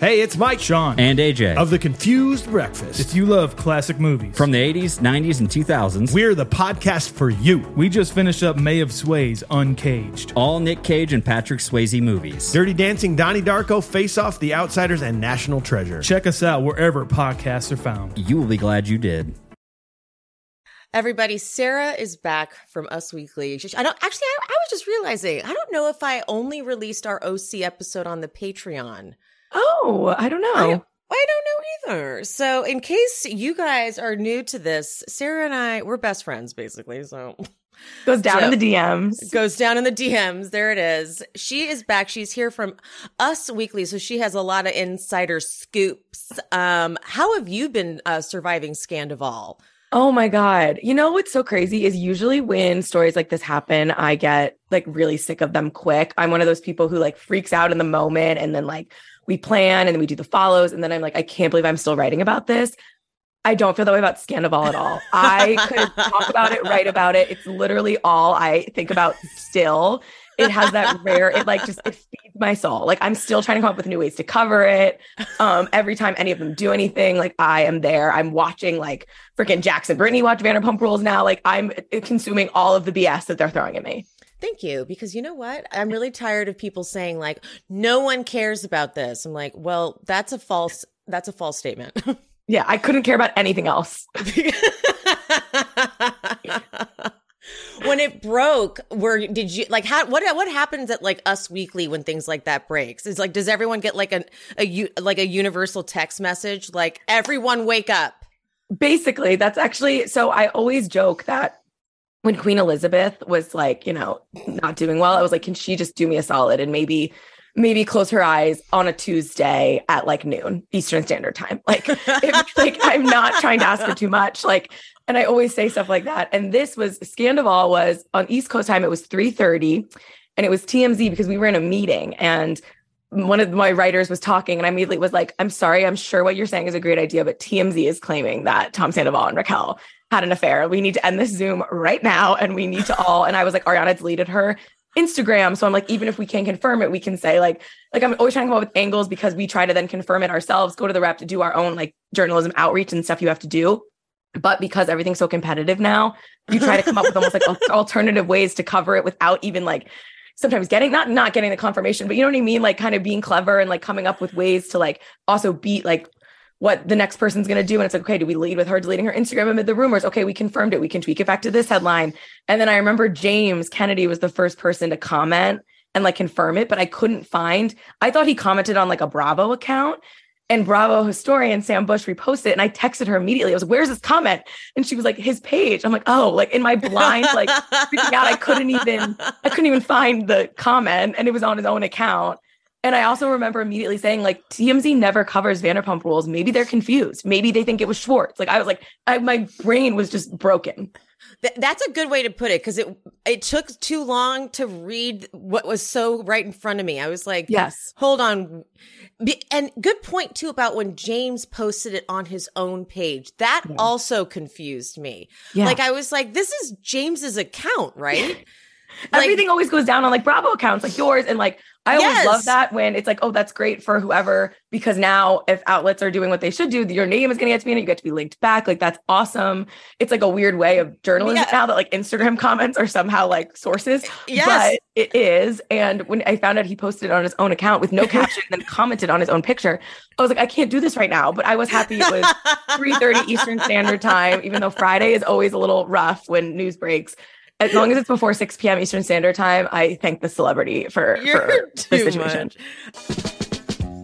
Hey, it's Mike Sean. and AJ. of the Confused Breakfast. If you love classic movies, From the 80s, 90s, and 2000s, We're the podcast for you. we just finished up May of Sway's Uncaged. all Nick Cage and Patrick Swayze movies. Dirty Dancing, Donnie Darko, Face Off, The Outsiders, and National Treasure. Check us out wherever podcasts are found. You will be glad you did. Everybody, Sarah is back from Us Weekly. I don't actually. I, I was just realizing. I don't know if I only released our OC episode on the Patreon. Oh, I don't know. I, I don't know either. So, in case you guys are new to this, Sarah and I we're best friends basically. So, Goes down in the DMs. goes down in the DMs. There it is. She is back. She's here from Us Weekly, so she has a lot of insider scoops. Um, how have you been uh, surviving Scandoval? Oh my God. You know what's so crazy is usually when stories like this happen, I get like really sick of them quick. I'm one of those people who like freaks out in the moment and then like we plan and then we do the follows. And then I'm like, I can't believe I'm still writing about this. I don't feel that way about Scandoval at all. I could talk about it, write about it. It's literally all I think about still. It has that rare, it like just it feeds my soul. Like I'm still trying to come up with new ways to cover it. Um, every time any of them do anything, like I am there. I'm watching like freaking Jackson Brittany watch Vanderpump Rules now. Like I'm consuming all of the BS that they're throwing at me. Thank you. Because you know what? I'm really tired of people saying like, no one cares about this. I'm like, well, that's a false, that's a false statement. Yeah, I couldn't care about anything else. when it broke, where did you like how what what happens at like Us Weekly when things like that breaks? Is like does everyone get like a a like a universal text message like everyone wake up? Basically, that's actually so I always joke that when Queen Elizabeth was like, you know, not doing well, I was like, can she just do me a solid and maybe maybe close her eyes on a Tuesday at like noon Eastern Standard Time. Like if like I'm not trying to ask her too much. Like, and I always say stuff like that. And this was Scandoval was on East Coast time, it was 3:30 and it was TMZ because we were in a meeting and one of my writers was talking and I immediately was like, I'm sorry, I'm sure what you're saying is a great idea, but TMZ is claiming that Tom Sandoval and Raquel had an affair. We need to end this Zoom right now. And we need to all, and I was like, Ariana deleted her Instagram. So I'm like, even if we can't confirm it, we can say like, like I'm always trying to come up with angles because we try to then confirm it ourselves, go to the rep to do our own like journalism outreach and stuff you have to do. But because everything's so competitive now, you try to come up with almost like alternative ways to cover it without even like sometimes getting not not getting the confirmation, but you know what I mean? Like kind of being clever and like coming up with ways to like also beat like what the next person's going to do. And it's like, okay, do we lead with her deleting her Instagram amid the rumors? Okay, we confirmed it. We can tweak it back to this headline. And then I remember James Kennedy was the first person to comment and like confirm it, but I couldn't find, I thought he commented on like a Bravo account. And Bravo historian Sam Bush reposted it. And I texted her immediately. I was, like, where's this comment? And she was like, his page. I'm like, oh, like in my blind, like freaking out. I couldn't even, I couldn't even find the comment. And it was on his own account. And I also remember immediately saying, like, TMZ never covers Vanderpump Rules. Maybe they're confused. Maybe they think it was Schwartz. Like, I was like, I, my brain was just broken. Th- that's a good way to put it because it it took too long to read what was so right in front of me. I was like, Yes. hold on. And good point too about when James posted it on his own page. That Yeah. also confused me. Yeah. Like I was like, this is James's account, right? Like- Everything always goes down on like Bravo accounts, like yours. And like, I always Yes. love that when it's like, oh, that's great for whoever, because now if outlets are doing what they should do, your name is going to get to be in it. You get to be linked back. Like, that's awesome. It's like a weird way of journalism Yeah. now that like Instagram comments are somehow like sources. Yes. But it is. And when I found out he posted it on his own account with no caption, and then commented on his own picture, I was like, I can't do this right now. But I was happy it was 3:30 Eastern Standard Time, even though Friday is always a little rough when news breaks. As long as it's before 6 p.m. Eastern Standard Time, I thank the celebrity for, for the situation.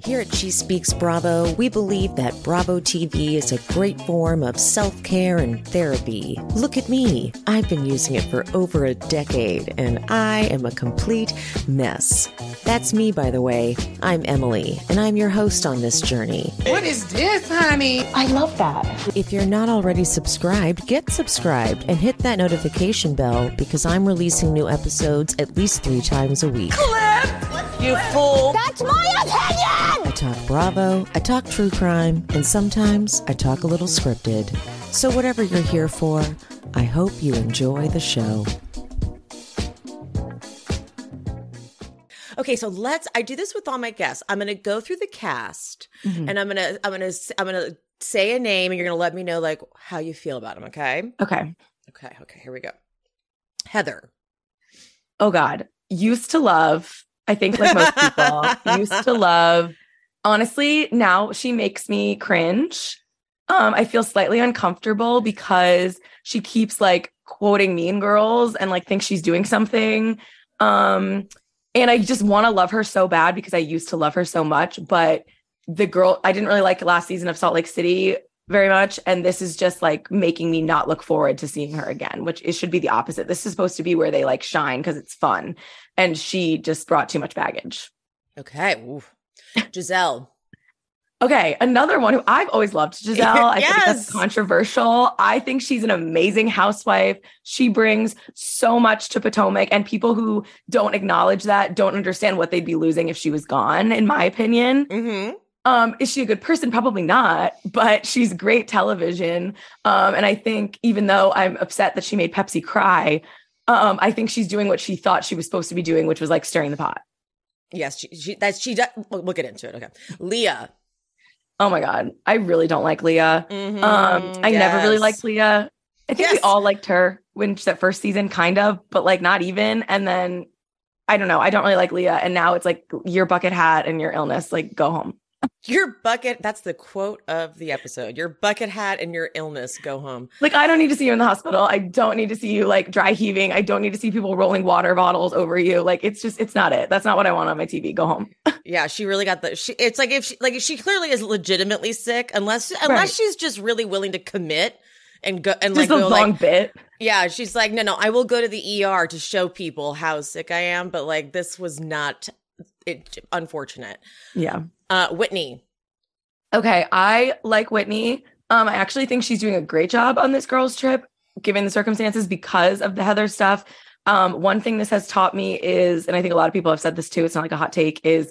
Here at She Speaks Bravo, we believe that Bravo TV is a great form of self care and therapy. Look at me. I've been using it for over a decade, and I am a complete mess. That's me, by the way. I'm Emily, and I'm your host on this journey. What is this, honey? I love that. If you're not already subscribed, get subscribed and hit that notification bell because I'm releasing new episodes at least three times a week. Clip! You fool! That's my opinion! I talk Bravo, I talk true crime, and sometimes I talk a little scripted. So, whatever you're here for, I hope you enjoy the show. okay, so let's. I do this with all my guests. I'm going to go through the cast, Mhm. and I'm gonna, I'm gonna, I'm gonna say a name, and you're gonna let me know like how you feel about them. Okay. Okay. Okay. Okay. Here we go. Heather. Oh God. Used to love, I think like most people, used to love. Honestly, now she makes me cringe. Um, I feel slightly uncomfortable because she keeps like quoting Mean Girls and like thinks she's doing something. Um, and I just want to love her so bad because I used to love her so much. But the girl, I didn't really like last season of Salt Lake City very much. And this is just like making me not look forward to seeing her again, which it should be the opposite. This is supposed to be where they like shine because it's fun. And she just brought too much baggage. Okay. Gizelle. Okay, another one who I've always loved, Gizelle. I think Yes. that's controversial. I think she's an amazing housewife. She brings so much to Potomac, and people who don't acknowledge that don't understand what they'd be losing if she was gone, in my opinion. Mm-hmm. Um, is she a good person? Probably not, but she's great television. Um, and I think even though I'm upset that she made Pepsi cry, um, I think she's doing what she thought she was supposed to be doing, which was like stirring the pot. Yes. She. she that's she. does- We'll, we'll get into it. Okay. Leah. Oh my God. I really don't like Leah. Mhm, Um, I never really liked Leah. I think we all liked her when that first season, kind of, but like not even. And then I don't know. I don't really like Leah. And now it's like your bucket hat and your illness. Like go home. Your bucket. That's the quote of the episode. Your bucket hat and your illness. Go home. Like I don't need to see you in the hospital. I don't need to see you like dry heaving. I don't need to see people rolling water bottles over you. Like it's just it's not it. That's not what I want on my TV. Go home. Yeah, she really got the. She, it's like if she like if she clearly is legitimately sick, unless unless Right. she's just really willing to commit and go and Just like a go long like bit. yeah, she's like no no I will go to the ER to show people how sick I am, but like this was not it unfortunate. Yeah. Uh, Whitney. Okay, I like Whitney. Um, I actually think she's doing a great job on this girls' trip, given the circumstances, because of the Heather stuff. Um, one thing this has taught me is, and I think a lot of people have said this too, it's not like a hot take, is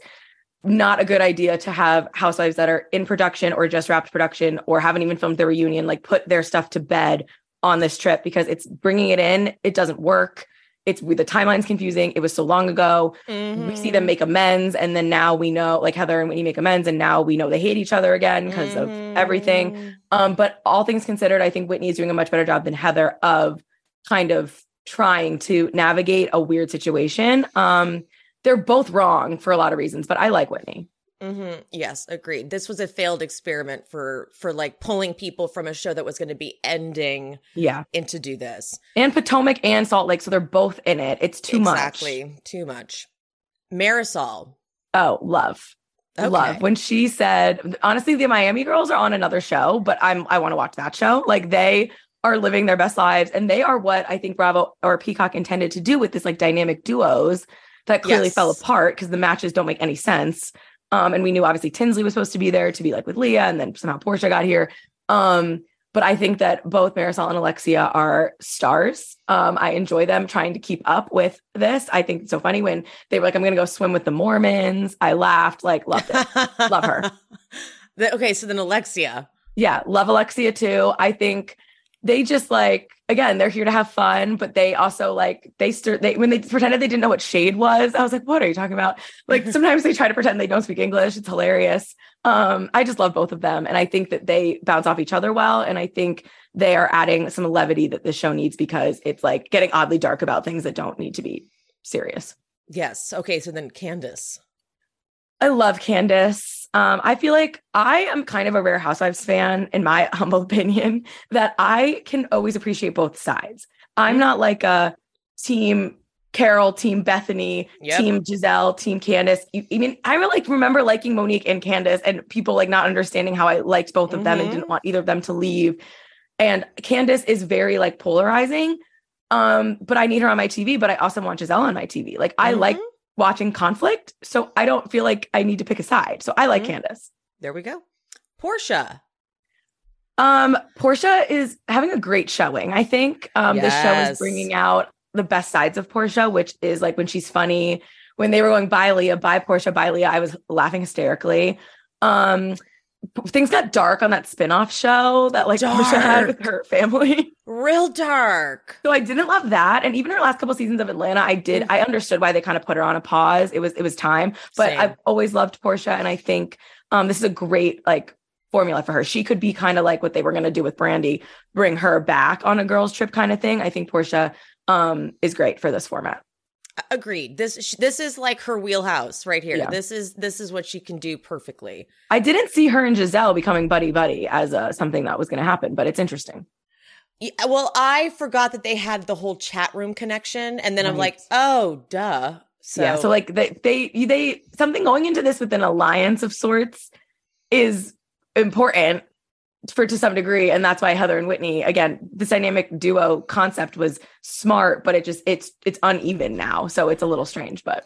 not a good idea to have housewives that are in production or just wrapped production or haven't even filmed their reunion, like put their stuff to bed on this trip because it's bringing it in. It doesn't work. It's the timeline's confusing. It was so long ago we Mm-hmm. see them make amends and then now we know like heather and whitney make amends and now we know they hate each other again because of Mm-hmm. everything um but all things considered i think whitney is doing a much better job than heather of kind of trying to navigate a weird situation um they're both wrong for a lot of reasons but i like whitney hmm Yes, agreed. This was a failed experiment for for like pulling people from a show that was going to be ending yeah in to do this. and potomac and salt lake so they're both in it it's too exactly. much Exactly, Too much. Marisol. oh love Okay. love when she said honestly the miami girls are on another show but i'm i want to watch that show like they are living their best lives and they are what i think bravo or peacock intended to do with this like dynamic duos that clearly Yes. fell apart because the matches don't make any sense um and we knew obviously tinsley was supposed to be there to be like with leah and then somehow porsha got here um but I think that both Marisol and Alexia are stars. Um, I enjoy them trying to keep up with this. I think it's so funny when they were like, I'm going to go swim with the Mormons. I laughed, like, loved it. Love her. Okay, so then Alexia. yeah, love Alexia too. I think they just like again, they're here to have fun, but they also like they start they when they pretended they didn't know what shade was. I was like, what are you talking about? Like sometimes they try to pretend they don't speak English. It's hilarious. Um, I just love both of them, and I think that they bounce off each other well, and I think they are adding some levity that the show needs because it's like getting oddly dark about things that don't need to be serious. Yes. Okay, so then Candace. I love Candace. Um, I feel like I am kind of a Rare Housewives fan, in my humble opinion, that I can always appreciate both sides. I'm not like a team Carol, team Bethany, Yep. team Gizelle, team Candace. I mean, I really like remember liking Monique and Candace and people like not understanding how I liked both of them and Mhm. didn't want either of them to leave. And Candace is very like polarizing. Um, but I need her on my TV, but I also want Gizelle on my TV. Like I like Mhm. Watching conflict. So I don't feel like I need to pick a side. So I like Mhm. Candace. There we go. Porsha. Um, Porsha is having a great showing. I think um, this show is bringing out the best sides of Porsha, which is like when she's funny. When they were going by Leah, by Porsha, by Leah, I was laughing hysterically. Um, things got dark on that spin-off show that like Porsha had with her family. Real dark. So I didn't love that, and even her last couple seasons of Atlanta, I did. I understood why they kind of put her on a pause. It was it was time, but Same. I've always loved Porsha, and I think um, this is a great like formula for her. She could be kind of like what they were going to do with Brandi, bring her back on a girls' trip kind of thing. I think Porsha um, is great for this format. Agreed. This this is like her wheelhouse right here. Yeah. This is this is what she can do perfectly. I didn't see her and Gizelle becoming buddy buddy as a, something that was going to happen, but it's interesting. Yeah, uh, well, I forgot that they had the whole chat room connection, and then I'm like, oh, duh. So, yeah, so like they they they something going into this with an alliance of sorts is important for to some degree and that's why Heather and Whitney again this dynamic duo concept was smart but it just it's it's uneven now so it's a little strange but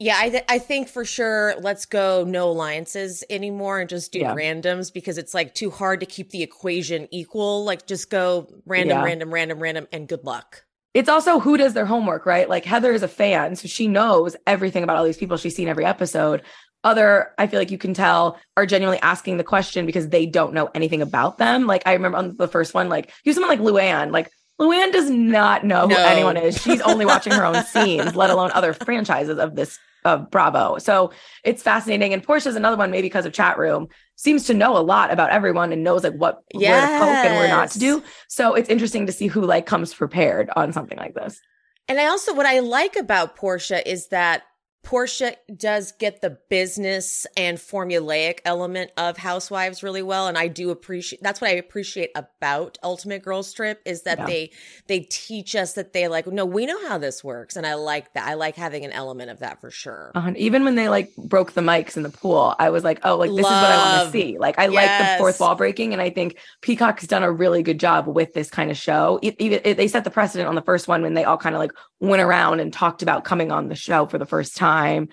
yeah, I th- I think for sure, let's go no alliances anymore and just do Yeah. randoms because it's like too hard to keep the equation equal. Like just go random, Yeah. random, random, random, and good luck. it's also who does their homework, right? Like Heather is a fan, so she knows everything about all these people. She's seen every episode. Other, I feel like you can tell, are genuinely asking the question because they don't know anything about them. Like I remember on the first one, like you have someone like Luann, like Luann does not know No. who anyone is. She's only watching her own scenes, let alone other franchises of this of Bravo. So it's fascinating. And Porsha's another one, maybe because of chat room, seems to know a lot about everyone and knows like what where to poke and where not to do. So it's interesting to see who like comes prepared on something like this. And I also, what I like about Porsha is that Porsha does get the business and formulaic element of Housewives really well, and I do appreciate. That's what I appreciate about Ultimate Girls Trip is that Yeah. they they teach us that they like no, we know how this works, and I like that. I like having an element of that for sure. Uh, even when they like broke the mics in the pool, I was like, oh, like this is what I want to see. Like I like the fourth wall breaking, and I think Peacock's done a really good job with this kind of show. Even they set the precedent on the first one when they all kind of like went around and talked about coming on the show for the first time.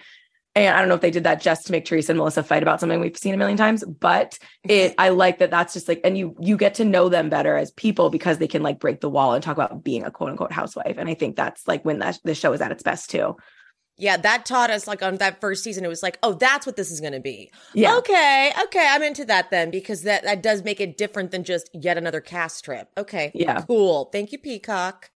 And I don't know if they did that just to make Teresa and Melissa fight about something we've seen a million times, but mm-hmm. it I like that that's just like and you you get to know them better as people because they can like break the wall and talk about being a quote unquote housewife. And I think that's like when that the show is at its best too. Yeah, that taught us like on that first season. It was like, oh, that's what this is going to be. Yeah. Okay, okay, I'm into that then because that that does make it different than just yet another cast trip. Okay. Yeah. Cool. Thank you, Peacock.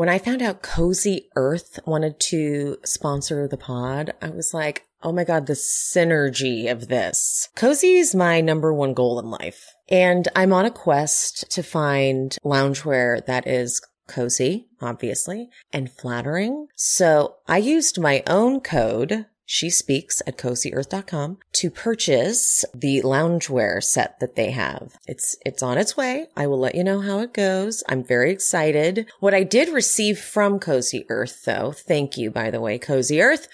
When I found out Cozy Earth wanted to sponsor the pod, I was like, oh my God, the synergy of this. Cozy is my number one goal in life. And I'm on a quest to find loungewear that is cozy, obviously, and flattering. So I used my own code she speaks at cozyearth.com to purchase the loungewear set that they have. It's it's on its way. I will let you know how it goes. I'm very excited. What I did receive from Cozy Earth though, thank you by the way, Cozy Earth,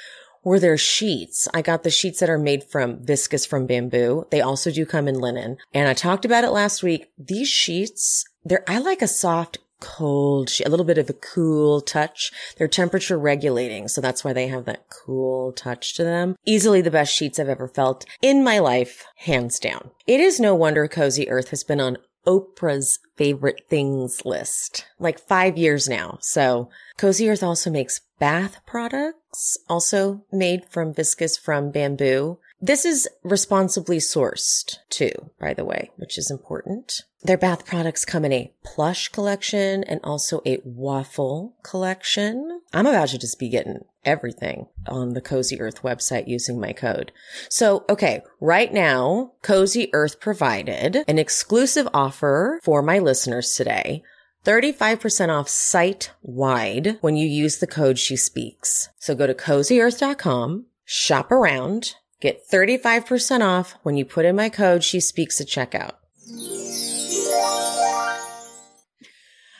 were their sheets. I got the sheets that are made from viscous from bamboo. They also do come in linen. And I talked about it last week. These sheets, they're I like a soft cold, a little bit of a cool touch. They're temperature regulating, so that's why they have that cool touch to them. Easily the best sheets I've ever felt in my life, hands down. It is no wonder Cozy Earth has been on Oprah's favorite things list, like five years now. So Cozy Earth also makes bath products, also made from viscous from bamboo. This is responsibly sourced too, by the way, which is important. Their bath products come in a plush collection and also a waffle collection. I'm about to just be getting everything on the Cozy Earth website using my code. So, okay, right now, Cozy Earth provided an exclusive offer for my listeners today. 35% off site wide when you use the code she speaks. So go to cozyearth.com, shop around, get 35% off when you put in my code she speaks at checkout.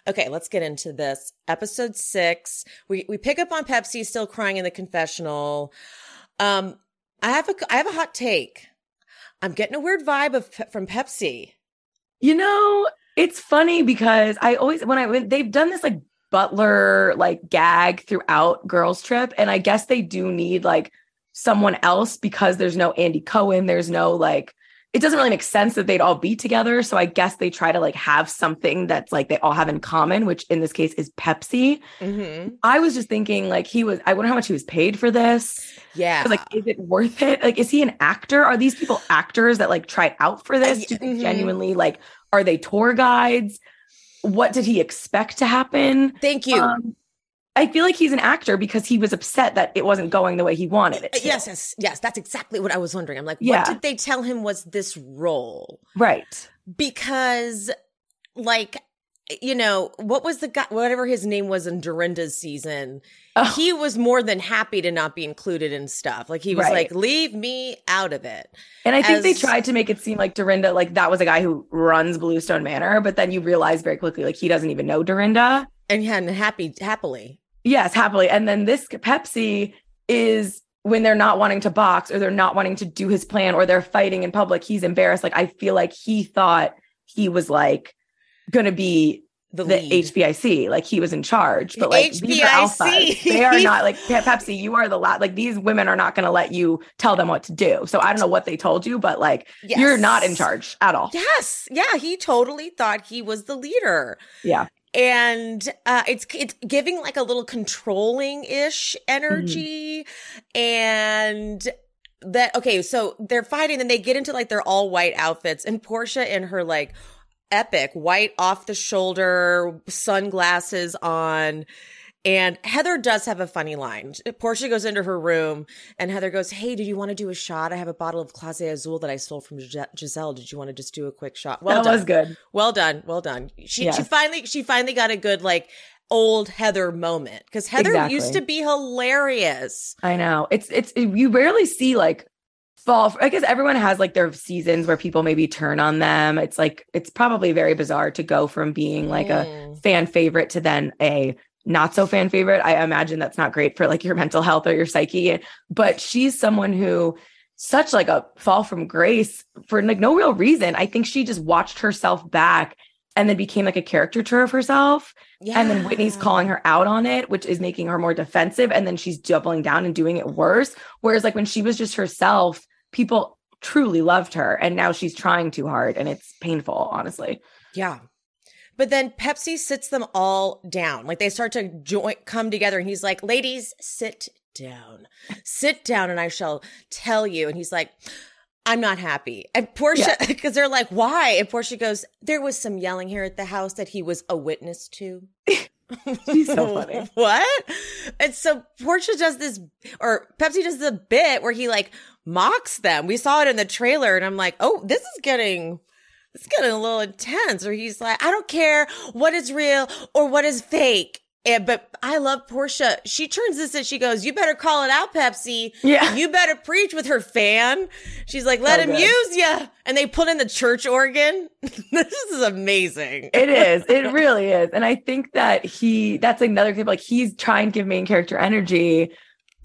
Okay, let's get into this. Episode six. We we pick up on Pepsi still crying in the confessional. Um, I have a I have a hot take. I'm getting a weird vibe of from Pepsi. You know, it's funny because I always when I they've done this like butler like gag throughout Girls Trip, and I guess they do need like someone else because there's no Andy Cohen, there's no like it doesn't really make sense that they'd all be together. So I guess they try to like have something that's like they all have in common, which in this case is Pepsi. Mm-hmm. I was just thinking like he was, I wonder how much he was paid for this. Yeah, Like, is it worth it? Like, is he an actor? Are these people actors that like tried out for this? Do they mhm. genuinely like Are they tour guides? What did he expect to happen? Thank you. Um, I feel like he's an actor because he was upset that it wasn't going the way he wanted it. Uh, to. yes, yes, yes. That's exactly what I was wondering. I'm like, Yeah. what did they tell him was this role? Right. Because, like, you know, what was the guy, whatever his name was in Dorinda's season, Oh. he was more than happy to not be included in stuff. Like, he was Right. like, leave me out of it. And I think they tried to make it seem like Dorinda, like that was a guy who runs Bluestone Manor, but then you realize very quickly, like he doesn't even know Dorinda. And he had happy, happily. Yes, happily. And then this Pepsi is when they're not wanting to box or they're not wanting to do his plan or they're fighting in public, he's embarrassed. Like I feel like he thought he was like gonna be The, the. HBIC, like he was in charge. But like these are HBIC. alphas. They are not like Pepsi, you are the lot like these women are not gonna let you tell them what to do. So I don't know what they told you, but like you're not in charge at all. Yes. Yeah. He totally thought he was the leader. Yeah. And uh, it's it's giving like a little controlling ish energy, and that okay. So they're fighting, and they get into like their all white outfits, and Porsha in her like epic white off the shoulder sunglasses on. And Heather does have a funny line. Porsha goes into her room and Heather goes, Hey, did you want to do a shot? I have a bottle of Clase Azul that I stole from Gizelle. Did you want to just do a quick shot? Well that done. was good. Well done, well done. She she finally she finally got a good like old Heather moment because Heather Exactly. used to be hilarious. I know. It's it's you rarely see like fall. I guess everyone has like their seasons where people maybe turn on them. It's like it's probably very bizarre to go from being like a Mm. fan favorite to then a not so fan favorite. I imagine that's not great for like your mental health or your psyche. But she's someone who such like a fall from grace for like no real reason. I think she just watched herself back and then became like a caricature of herself. yeah. And then Whitney's calling her out on it, which is making her more defensive. And then she's doubling down and doing it worse. Whereas, like, when she was just herself, people truly loved her. And now she's trying too hard. And it's painful, honestly. Yeah. But then Pepsi sits them all down. Like they start to join come together and he's like, "Ladies, sit down. Sit down and I shall tell you." And he's like, I'm not happy. And Porsha, because they're like, why? And Porsha goes, there was some yelling here at the house that he was a witness to. She's so funny. what? And so Porsha does this, or Pepsi does the bit where he like mocks them. We saw it in the trailer, and I'm like, oh, this is getting. It's getting a little intense. Or he's like, I don't care what is real or what is fake. And, but I love Porsha. She turns this and she goes, You better call it out, Pepsi. Yeah. You better preach with her fan. She's like, Let So him good. use you. And they put in the church organ. this is amazing. It is. It really is. And I think that he, that's another thing. Like he's trying to give main character energy,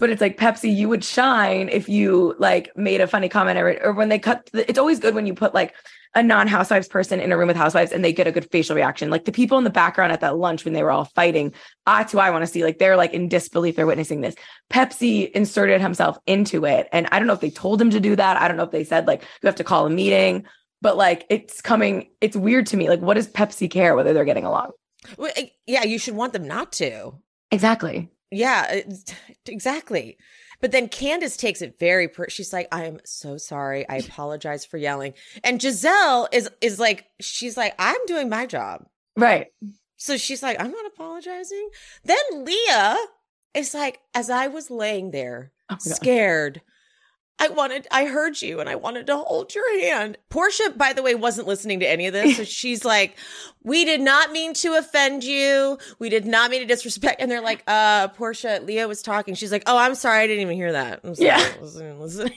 but it's like Pepsi, you would shine if you like made a funny comment or, or when they cut. The, it's always good when you put like a non-housewives person in a room with housewives and they get a good facial reaction. Like the people in the background at that lunch when they were all fighting, that's who I want to see. Like they're like in disbelief they're witnessing this. Pepsi inserted himself into it. And I don't know if they told him to do that. I don't know if they said like you have to call a meeting, but like it's coming, it's weird to me. Like, what does Pepsi care whether they're getting along? Well, eh, Yeah, you should want them not to. Exactly. Yeah, exactly. But then Candace takes it very per- she's like I am so sorry. I apologize for yelling. And Gizelle is is like she's like I'm doing my job. Right. So she's like I'm not apologizing. Then Leah is like as I was laying there Oh scared I wanted I heard you and I wanted to hold your hand. Porsha by the way wasn't listening to any of this so she's like we did not mean to offend you. We did not mean to disrespect and they're like uh Porsha Leah was talking. She's like oh I'm sorry I didn't even hear that. I'm sorry. Yeah. I wasn't listening.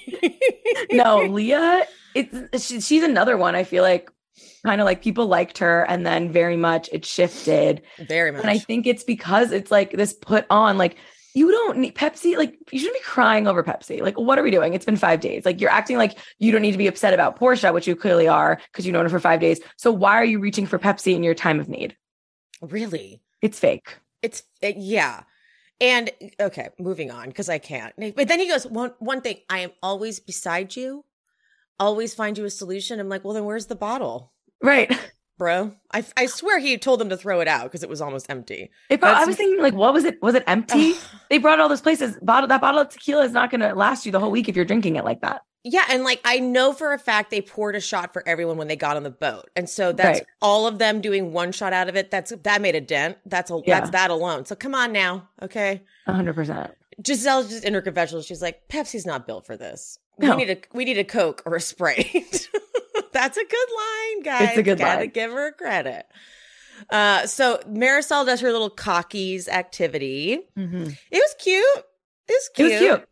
No, Leah, it's she, she's another one. I feel like kind of like people liked her and then very much it shifted. very much. And I think it's because it's like this put on, like, you don't need Pepsi, like, you shouldn't be crying over Pepsi. Like, what are we doing? It's been five days. Like, you're acting like you don't need to be upset about Porsha, which you clearly are because you've known her for five days. So, why are you reaching for Pepsi in your time of need? really It's fake. It's uh, yeah. And okay, moving on because I can't. But then he goes, one one thing, I am always beside you, always find you a solution. I'm like, well, then where's the bottle, Right. Bro? I I swear he told them to throw it out because it was almost empty. It brought, I was thinking, like, what was it? Was it empty? They brought all those places. Bottle that bottle of tequila is not going to last you the whole week if you're drinking it like that. Yeah, and like I know for a fact they poured a shot for everyone when they got on the boat. And so that's Right. all of them doing one shot out of it. That's that made a dent. That's a Yeah. that's that alone. So come on now. Okay. hundred percent. Gizelle's just in her confessional. She's like, Pepsi's not built for this. We need a we need a Coke or a Sprite. That's a good line, guys. It's a good Gotta line. give her credit. Uh, so Marisol does her little cockies activity. Mm-hmm. It was cute. It was It cute. was cute.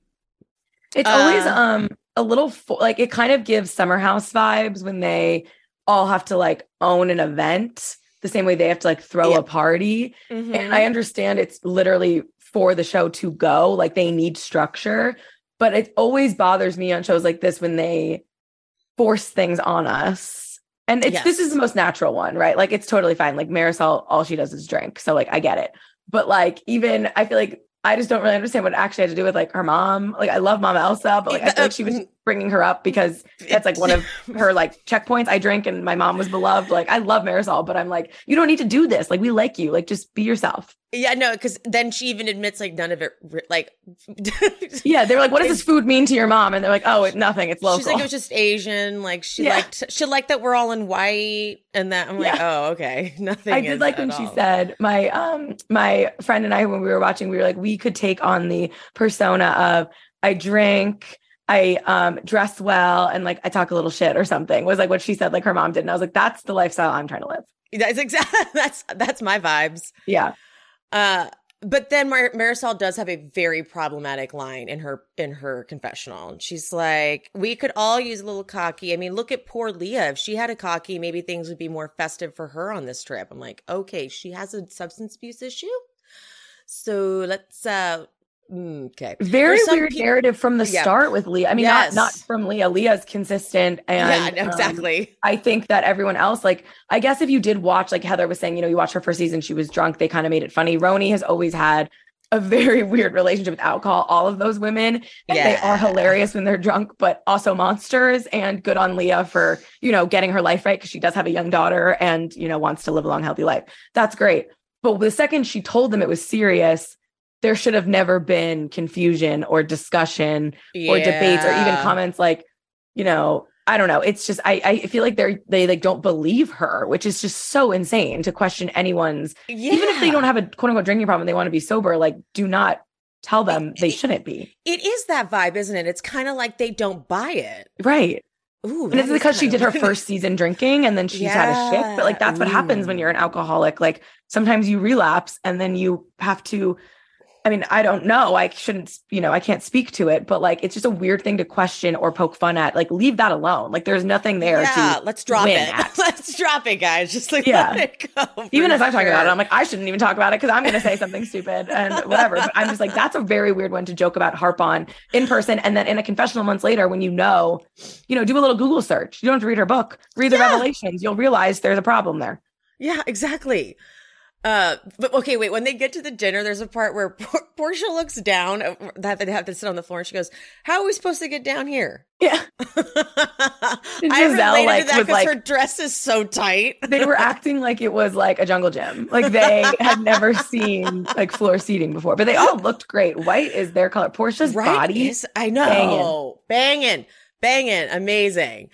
It's Uh, always um a little fo- like it kind of gives summer house vibes when they all have to like own an event the same way they have to like throw Yeah. a party. Mhm. And I understand it's literally for the show to go, like they need structure, but it always bothers me on shows like this when they force things on us. And it's this is the most natural one, right? Like it's totally fine. Like Marisol, all she does is drink. So like I get it. But like even I feel like I just don't really understand what it actually had to do with like her mom. Like I love Mama Elsa, but like I feel like uh, she was just bringing her up because that's like one of her like checkpoints. I drink and my mom was beloved. Like I love Marisol, but I'm like, you don't need to do this. Like we like you. Like just be yourself. Yeah, no, because then she even admits like none of it, like, Yeah, they were like, "What does this food mean to your mom?" And they're like, "Oh, it, nothing. It's local." She's like, it was just Asian. Like she Yeah. liked, she liked that we're all in white, and that I'm like, Yeah. oh, okay, nothing. I did like when she said, "My um, my friend and I, when we were watching, we were like, we could take on the persona of I drink." I um dress well and like I talk a little shit or something was like what she said like her mom did and I was like that's the lifestyle I'm trying to live. That's exactly that's that's my vibes. Yeah. Uh, but then Mar- Marisol does have a very problematic line in her in her confessional. She's like, "We could all use a little cocky. I mean, look at poor Leah. If she had a cocky, maybe things would be more festive for her on this trip." I'm like, "Okay, she has a substance abuse issue, so let's uh, okay." Very weird peop- narrative from the Yeah. start with Leah. I mean Yes. not not from Leah. Leah's consistent and yeah, um, exactly. I think that everyone else, like, I guess if you did watch, like Heather was saying, you know, you watch her first season, she was drunk. They kind of made it funny. Roni has always had a very weird relationship with alcohol. All of those women, and they are hilarious when they're drunk, but also monsters. And good on Leah for, you know, getting her life right because she does have a young daughter and, you know, wants to live a long, healthy life. That's great. But the second she told them it was serious, there should have never been confusion or discussion or debates or even comments like, you know, I don't know. It's just I I feel like they're they like don't believe her, which is just so insane to question anyone's even if they don't have a quote unquote drinking problem, they want to be sober. Like, do not tell them they shouldn't be. It is that vibe, isn't it? It's kind of like they don't buy it. Right. Ooh, And it's because she did her first season drinking and then she's had a shift. But like that's what happens when you're an alcoholic. Like sometimes you relapse and then you have to I mean, I don't know. I shouldn't, you know, I can't speak to it, but like it's just a weird thing to question or poke fun at. Like leave that alone. Like there's nothing there Yeah, to let's drop it. let's drop it, guys. Just like Yeah. let it go. even as I'm talking about it. I'm like, I shouldn't even talk about it because I'm going to say something stupid and whatever. But I'm just like, that's a very weird one to joke about, harp on in person. And then in a confessional months later, when you know, you know, do a little Google search. You don't have to read her book, read the Yeah. revelations. You'll realize there's a problem there. Yeah, exactly. Uh, but okay, wait. When they get to the dinner, there's a part where Por- Porsha looks down. That they have to sit on the floor, and she goes, "How are we supposed to get down here?" Yeah. I Gizelle, related like, to that because like- her dress is so tight. They were acting like it was like a jungle gym. Like they had never seen like floor seating before, but they all looked great. White is their color. Porsha's body. Is- I know. Banging. Banging. Amazing.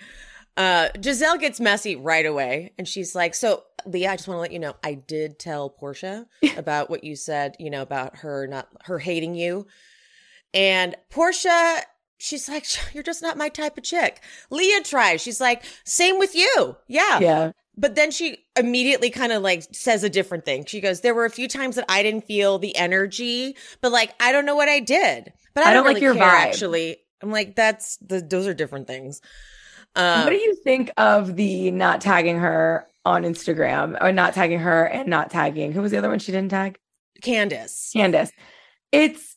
Uh, Giselle gets messy right away. And she's like, So, Leah, I just want to let you know, I did tell Porsha about what you said, you know, about her not, her hating you. And Porsha, she's like, You're just not my type of chick. Leah tries. She's like, Same with you. Yeah. yeah. But then she immediately kind of like says a different thing. She goes, There were a few times that I didn't feel the energy, but like, I don't know what I did. But I, I don't, don't like your care, vibe. actually. I'm like, That's the, those are different things. Um, what do you think of the not tagging her on Instagram or not tagging her and not tagging? Who was the other one she didn't tag? Candace. Candace. It's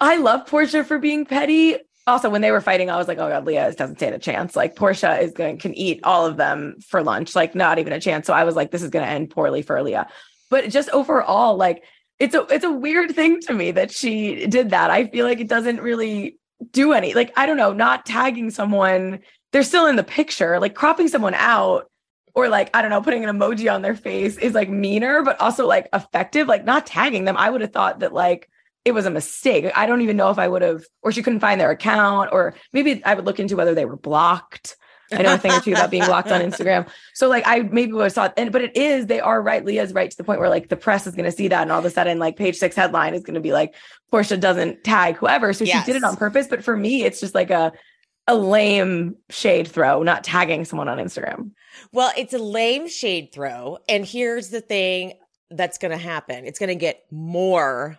I love Porsha for being petty. Also, when they were fighting, I was like, oh god, Leah doesn't stand a chance. Like Porsha is going to can eat all of them for lunch, like not even a chance. So I was like, this is gonna end poorly for Leah. But just overall, like it's a it's a weird thing to me that she did that. I feel like it doesn't really do any like I don't know, not tagging someone, they're still in the picture, like cropping someone out or like I don't know, putting an emoji on their face is like meaner, but also like effective. Like not tagging them, I would have thought that like it was a mistake. I don't even know if I would have, or she couldn't find their account, or maybe I would look into whether they were blocked. I know a thing or two about being blocked on Instagram. So like I maybe would have thought, and but it is, they are right. Leah's right to the point where like the press is gonna see that and all of a sudden like page six headline is gonna be like Porsha doesn't tag whoever. So Yes. she did it on purpose. But for me, it's just like a a lame shade throw, not tagging someone on Instagram. Well, it's a lame shade throw. And here's the thing that's going to happen it's going to get more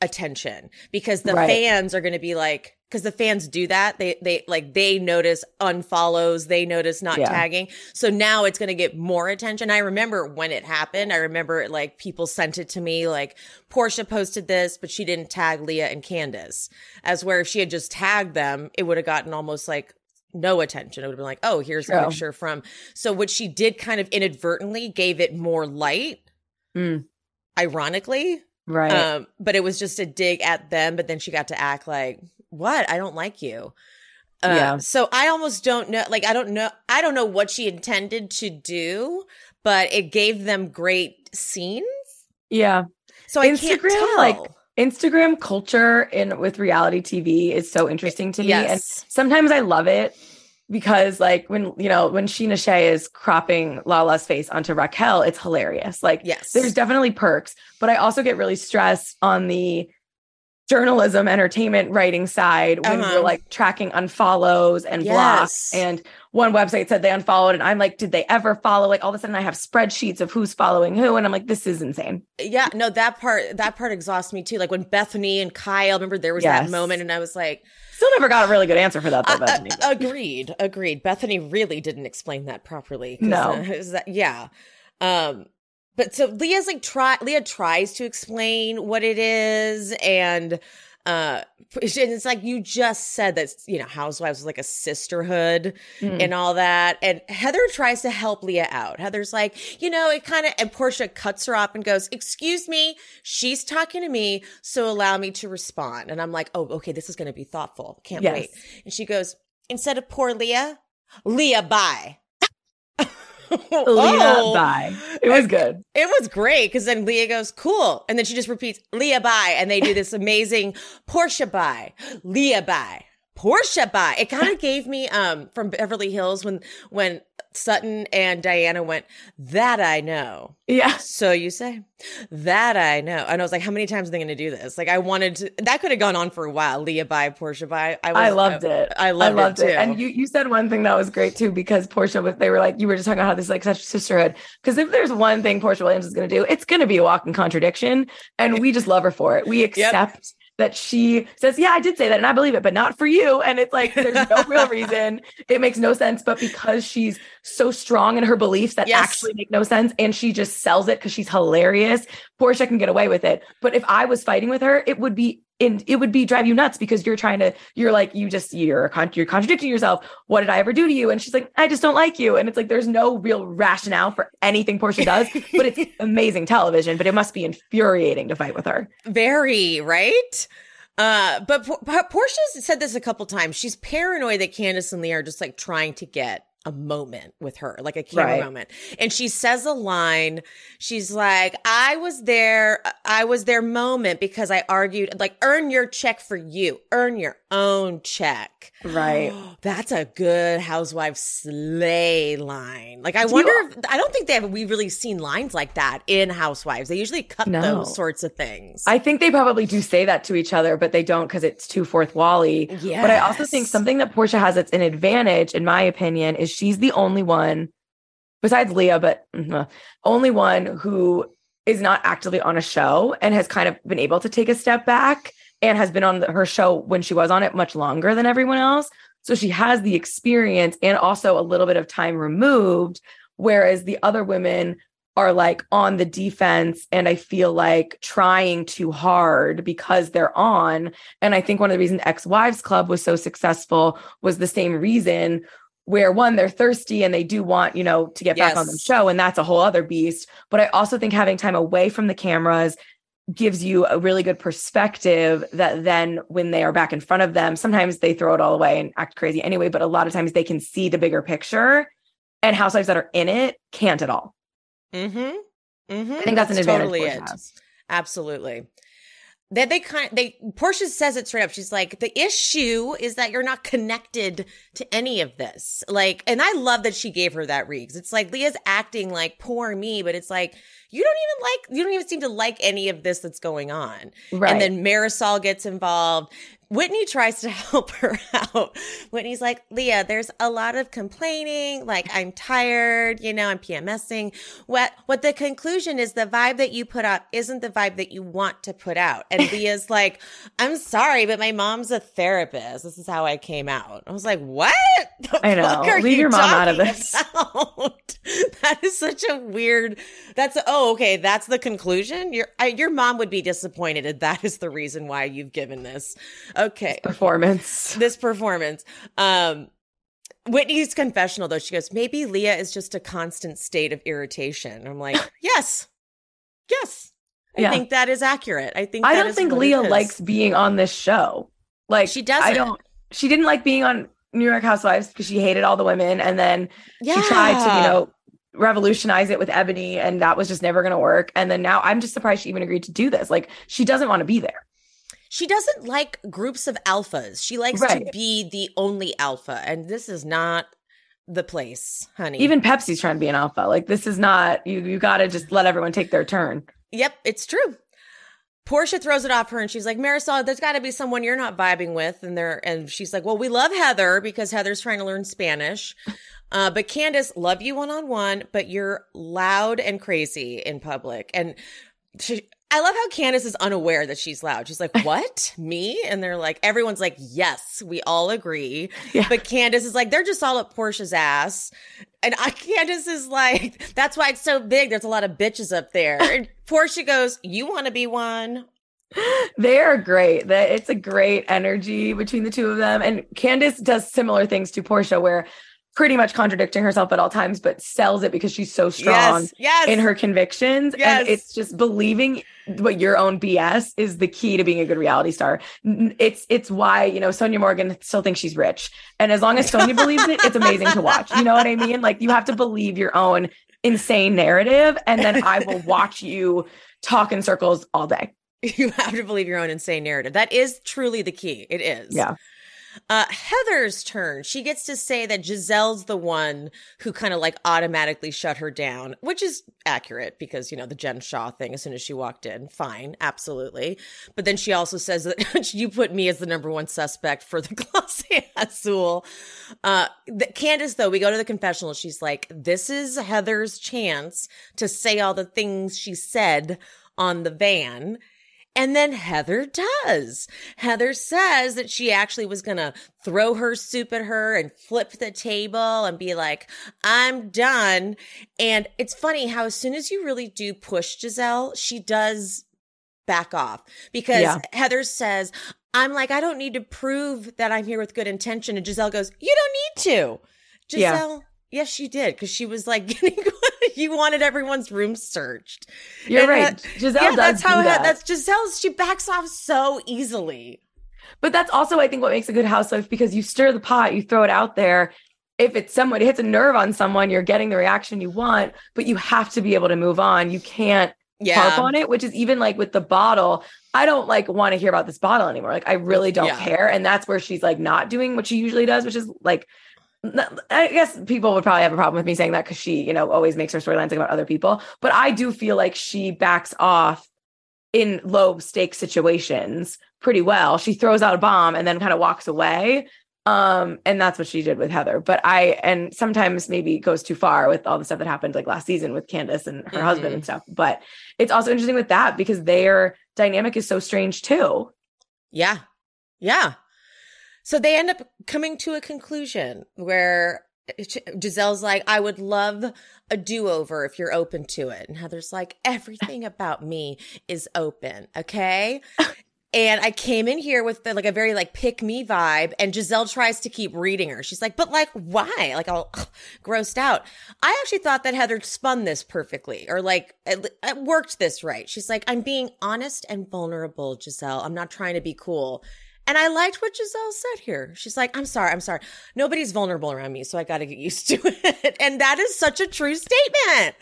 attention because the Right. fans are going to be like, because the fans do that. They, they like, they notice unfollows, they notice not Yeah. tagging. So now it's going to get more attention. I remember when it happened. I remember like people sent it to me, like Porsha posted this, but she didn't tag Leah and Candace. As where if she had just tagged them, it would have gotten almost like no attention. It would have been like, oh, here's a picture from. So what she did kind of inadvertently gave it more light, Mm. ironically. Right. Um, but it was just a dig at them. But then she got to act like, what? I don't like you. Uh, Yeah. So I almost don't know. Like, I don't know. I don't know what she intended to do, but it gave them great scenes. yeah. So I can't Instagram, like, Instagram culture in with reality TV is so interesting to me. And sometimes I love it because like when you know when Scheana Shay is cropping Lala's face onto Raquel, it's hilarious. Like Yes. there's definitely perks, but I also get really stressed on the journalism, entertainment writing side when Uh-huh. we're like tracking unfollows and blocks. And one website said they unfollowed, and I'm like, did they ever follow? Like all of a sudden, I have spreadsheets of who's following who, and I'm like, this is insane. Yeah, no, that part that part exhausts me too. Like when Bethany and Kyle, remember there was Yes. that moment, and I was like, Still never got a really good answer for that though. uh, Bethany. uh, agreed, agreed. Bethany really didn't explain that properly. No. uh, that, yeah. Um, but so Leah's like try Leah tries to explain what it is, and uh, and it's like you just said that you know Housewives was like a sisterhood Mm. and all that. And Heather tries to help Leah out. Heather's like, you know, it kind of, and Porsha cuts her off and goes, Excuse me, she's talking to me, so allow me to respond. And I'm like, Oh, okay, this is going to be thoughtful. Can't Yes. wait. And she goes, Instead of poor Leah, Leah, bye. Leah, Oh. bye. It was good. It was great because then Leah goes, cool. And then she just repeats, Leah bye. And they do this amazing Porsha bye, Leah bye, Porsha by. It kind of gave me um from Beverly Hills when when Sutton and Diana went, that I know. Yeah. So you say that I know. And I was like, how many times are they going to do this? Like, I wanted to, that could have gone on for a while. Leah by Porsha by. I, was, I loved it. I loved, it, too. And you, you said one thing that was great too, because Porsha was, they were like, you were just talking about how this is like such sisterhood. Because if there's one thing Porsha Williams is going to do, it's going to be a walking contradiction. And we just love her for it. We accept that she says, yeah, I did say that and I believe it, but not for you. And it's like, there's no real reason. It makes no sense. But because she's so strong in her beliefs that Yes. actually make no sense and she just sells it because she's hilarious, Porsha can get away with it. But if I was fighting with her, it would be in it would be drive you nuts because you're trying to you're like you just you're con- you're contradicting yourself. What did I ever do to you? And she's like, I just don't like you. And it's like there's no real rationale for anything Porsha does, but it's amazing television. But it must be infuriating to fight with her. Very right. Uh, but Por- Porsha's said this a couple times. She's paranoid that Candace and Leah are just like trying to get a moment with her, like a camera Right. moment. And she says a line. She's like, "I was there. I was their moment because I argued. Like, earn your check for you. Earn your own check." Right. That's a good housewife slay line. Like, I Do wonder. you- if, I don't think they have. We've really seen lines like that in Housewives. They usually cut No. those sorts of things. I think they probably do say that to each other, but they don't because it's too fourth wally. But I also think something that Porsha has that's an advantage, in my opinion, is she's the only one, besides Leah, but mhm, only one who is not actively on a show and has kind of been able to take a step back and has been on the, her show when she was on it much longer than everyone else. So she has the experience and also a little bit of time removed, whereas the other women are like on the defense and I feel like trying too hard because they're on. And I think one of the reasons Ex Wives Club was so successful was the same reason where one, they're thirsty and they do want, you know, to get back on the show. And that's a whole other beast. But I also think having time away from the cameras gives you a really good perspective that then when they are back in front of them, sometimes they throw it all away and act crazy anyway, but a lot of times they can see the bigger picture. And housewives that are in it can't at all. Mm-hmm. Mm-hmm. I think that's, an advantage totally it. has. Absolutely. That they kind of, they, Porsha says it straight up. She's like, the issue is that you're not connected to any of this. Like, and I love that she gave her that read. It's like Leah's acting like poor me, but it's like, you don't even like, you don't even seem to like any of this that's going on. Right. And then Marisol gets involved. Whitney tries to help her out. Whitney's like, Leah, there's a lot of complaining. Like, I'm tired, you know, I'm PMSing. What, what the conclusion is the vibe that you put out isn't the vibe that you want to put out. And Leah's like, I'm sorry, but my mom's a therapist. This is how I came out. I was like, what? The I know. Leave you your mom out of this. that is such a weird, that's, oh, okay. That's the conclusion. Your, I, your mom would be disappointed if that is the reason why you've given this. Okay Performance. this performance. Um, Whitney's confessional though, she goes, maybe Leah is just a constant state of irritation. I'm like, yes, yes. I Yeah. think that is accurate. I think I don't think Leah likes being on this show. Like She doesn't. don't. She didn't like being on New York Housewives because she hated all the women, and then Yeah. she tried to, you know, revolutionize it with Ebony, and that was just never going to work. And then now I'm just surprised she even agreed to do this. Like she doesn't want to be there. She doesn't like groups of alphas. She likes to be the only alpha, and this is not the place, honey. Even Pepsi's trying to be an alpha. Like this is not. You you got to just let everyone take their turn. Yep, it's true. Porsha throws it off her and she's like, Marisol, there's got to be someone you're not vibing with. And they're, and she's like, well, we love Heather because Heather's trying to learn Spanish. Uh, but Candace, love you one on one, but you're loud and crazy in public. And she, I love how Candace is unaware that she's loud. She's like, what? Me? And they're like, everyone's like, yes, we all agree. Yeah. But Candace is like, they're just all up Porsha's ass. And I, Candace is like, that's why it's so big. There's a lot of bitches up there. And Porsha goes, you want to be one? They're great. That it's a great energy between the two of them. And Candace does similar things to Porsha, where pretty much contradicting herself at all times, but sells it because she's so strong Yes. Yes. in her convictions. Yes. And it's just believing what your own BS is the key to being a good reality star. It's it's why, you know, Sonja Morgan still thinks she's rich. And as long as Sonia believes it, it's amazing to watch. You know what I mean? Like you have to believe your own insane narrative. And then I will watch you talk in circles all day. you have to believe your own insane narrative. That is truly the key. It is. Yeah. Uh, Heather's turn. She gets to say that Gizelle's the one who kind of like automatically shut her down, which is accurate because, you know, the Jen Shah thing as soon as she walked in. Fine. Absolutely. But then she also says that you put me as the number one suspect for the Clase Azul. Uh, the, Candace, though, we go to the confessional. She's like, this is Heather's chance to say all the things she said on the van. And then Heather does. Heather says that she actually was going to throw her soup at her and flip the table and be like, I'm done. And it's funny how as soon as you really do push Gizelle, she does back off because Yeah. Heather says, I'm like, I don't need to prove that I'm here with good intention. And Gizelle goes, You don't need to. Yeah. Gizelle, yes, she did. Because she was like, getting, you wanted everyone's room searched. You're And right. that- Gizelle yeah, does that's how that. that's Gizelle's. She backs off so easily. But that's also, I think, what makes a good housewife because you stir the pot, you throw it out there. If it's someone, it hits a nerve on someone, you're getting the reaction you want, but you have to be able to move on. You can't harp on it, which is even like with the bottle. I don't like want to hear about this bottle anymore. Like I really don't Yeah. care. And that's where she's like not doing what she usually does, which is like I guess people would probably have a problem with me saying that because she, you know, always makes her storylines about other people. But I do feel like she backs off in low stake situations pretty well. She throws out a bomb and then kind of walks away. Um, and that's what she did with Heather. But I and sometimes maybe goes too far with all the stuff that happened like last season with Candace and her husband Mhm. and stuff. But it's also interesting with that because their dynamic is so strange too. Yeah. Yeah. So they end up coming to a conclusion where Gizelle's like, I would love a do over if you're open to it. And Heather's like, everything about me is open. Okay. And I came in here with the, like a very like pick me vibe, and Gizelle tries to keep reading her. She's like, "But like, why?" Like, all grossed out. I actually thought that Heather spun this perfectly, or like it, it worked this right. She's like, "I'm being honest and vulnerable, Gizelle. I'm not trying to be cool." And I liked what Gizelle said here. She's like, I'm sorry, I'm sorry. Nobody's vulnerable around me, so I got to get used to it. And that is such a true statement.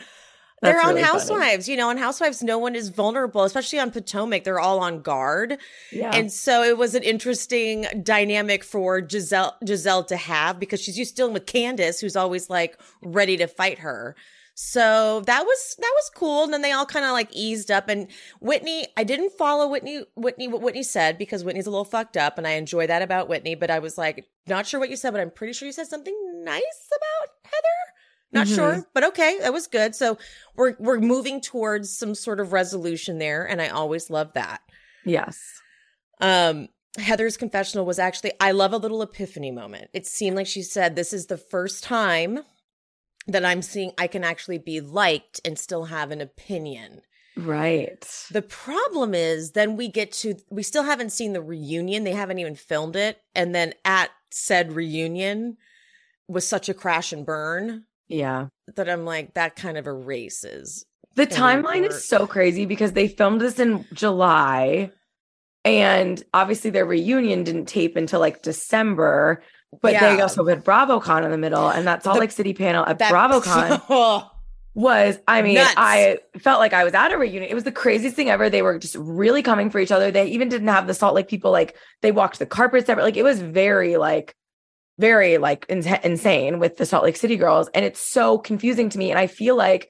They're on really funny. Housewives, you know, on Housewives, no one is vulnerable, especially on Potomac. They're all on guard. Yeah. And so it was an interesting dynamic for Gizelle Gizelle to have because she's used to dealing with Candace, who's always like ready to fight her. So that was that was cool. And then they all kind of like eased up. And Whitney, I didn't follow Whitney Whitney what Whitney said because Whitney's a little fucked up, and I enjoy that about Whitney. But I was like, not sure what you said, but I'm pretty sure you said something nice about Heather. Not Mhm. sure, but okay, that was good. So we're we're moving towards some sort of resolution there, and I always love that. yes. Um, Heather's confessional was actually, I love a little epiphany moment. It seemed like she said, This is the first time that I'm seeing I can actually be liked and still have an opinion. Right. The problem is, then we get to, we still haven't seen the reunion. They haven't even filmed it. And then at said reunion was such a crash and burn Yeah. that I'm like, that kind of erases. The timeline work. is so crazy because they filmed this in July and obviously their reunion didn't tape until like December. But they also had BravoCon in the middle, and that Salt The- Lake City panel at That- BravoCon Oh, was, I mean, Nuts. I felt like I was at a reunion. It was the craziest thing ever. They were just really coming for each other. They even didn't have the Salt Lake people like they walked the carpet separate. Like it was very like very like in- insane with the Salt Lake City girls, and it's so confusing to me. And I feel like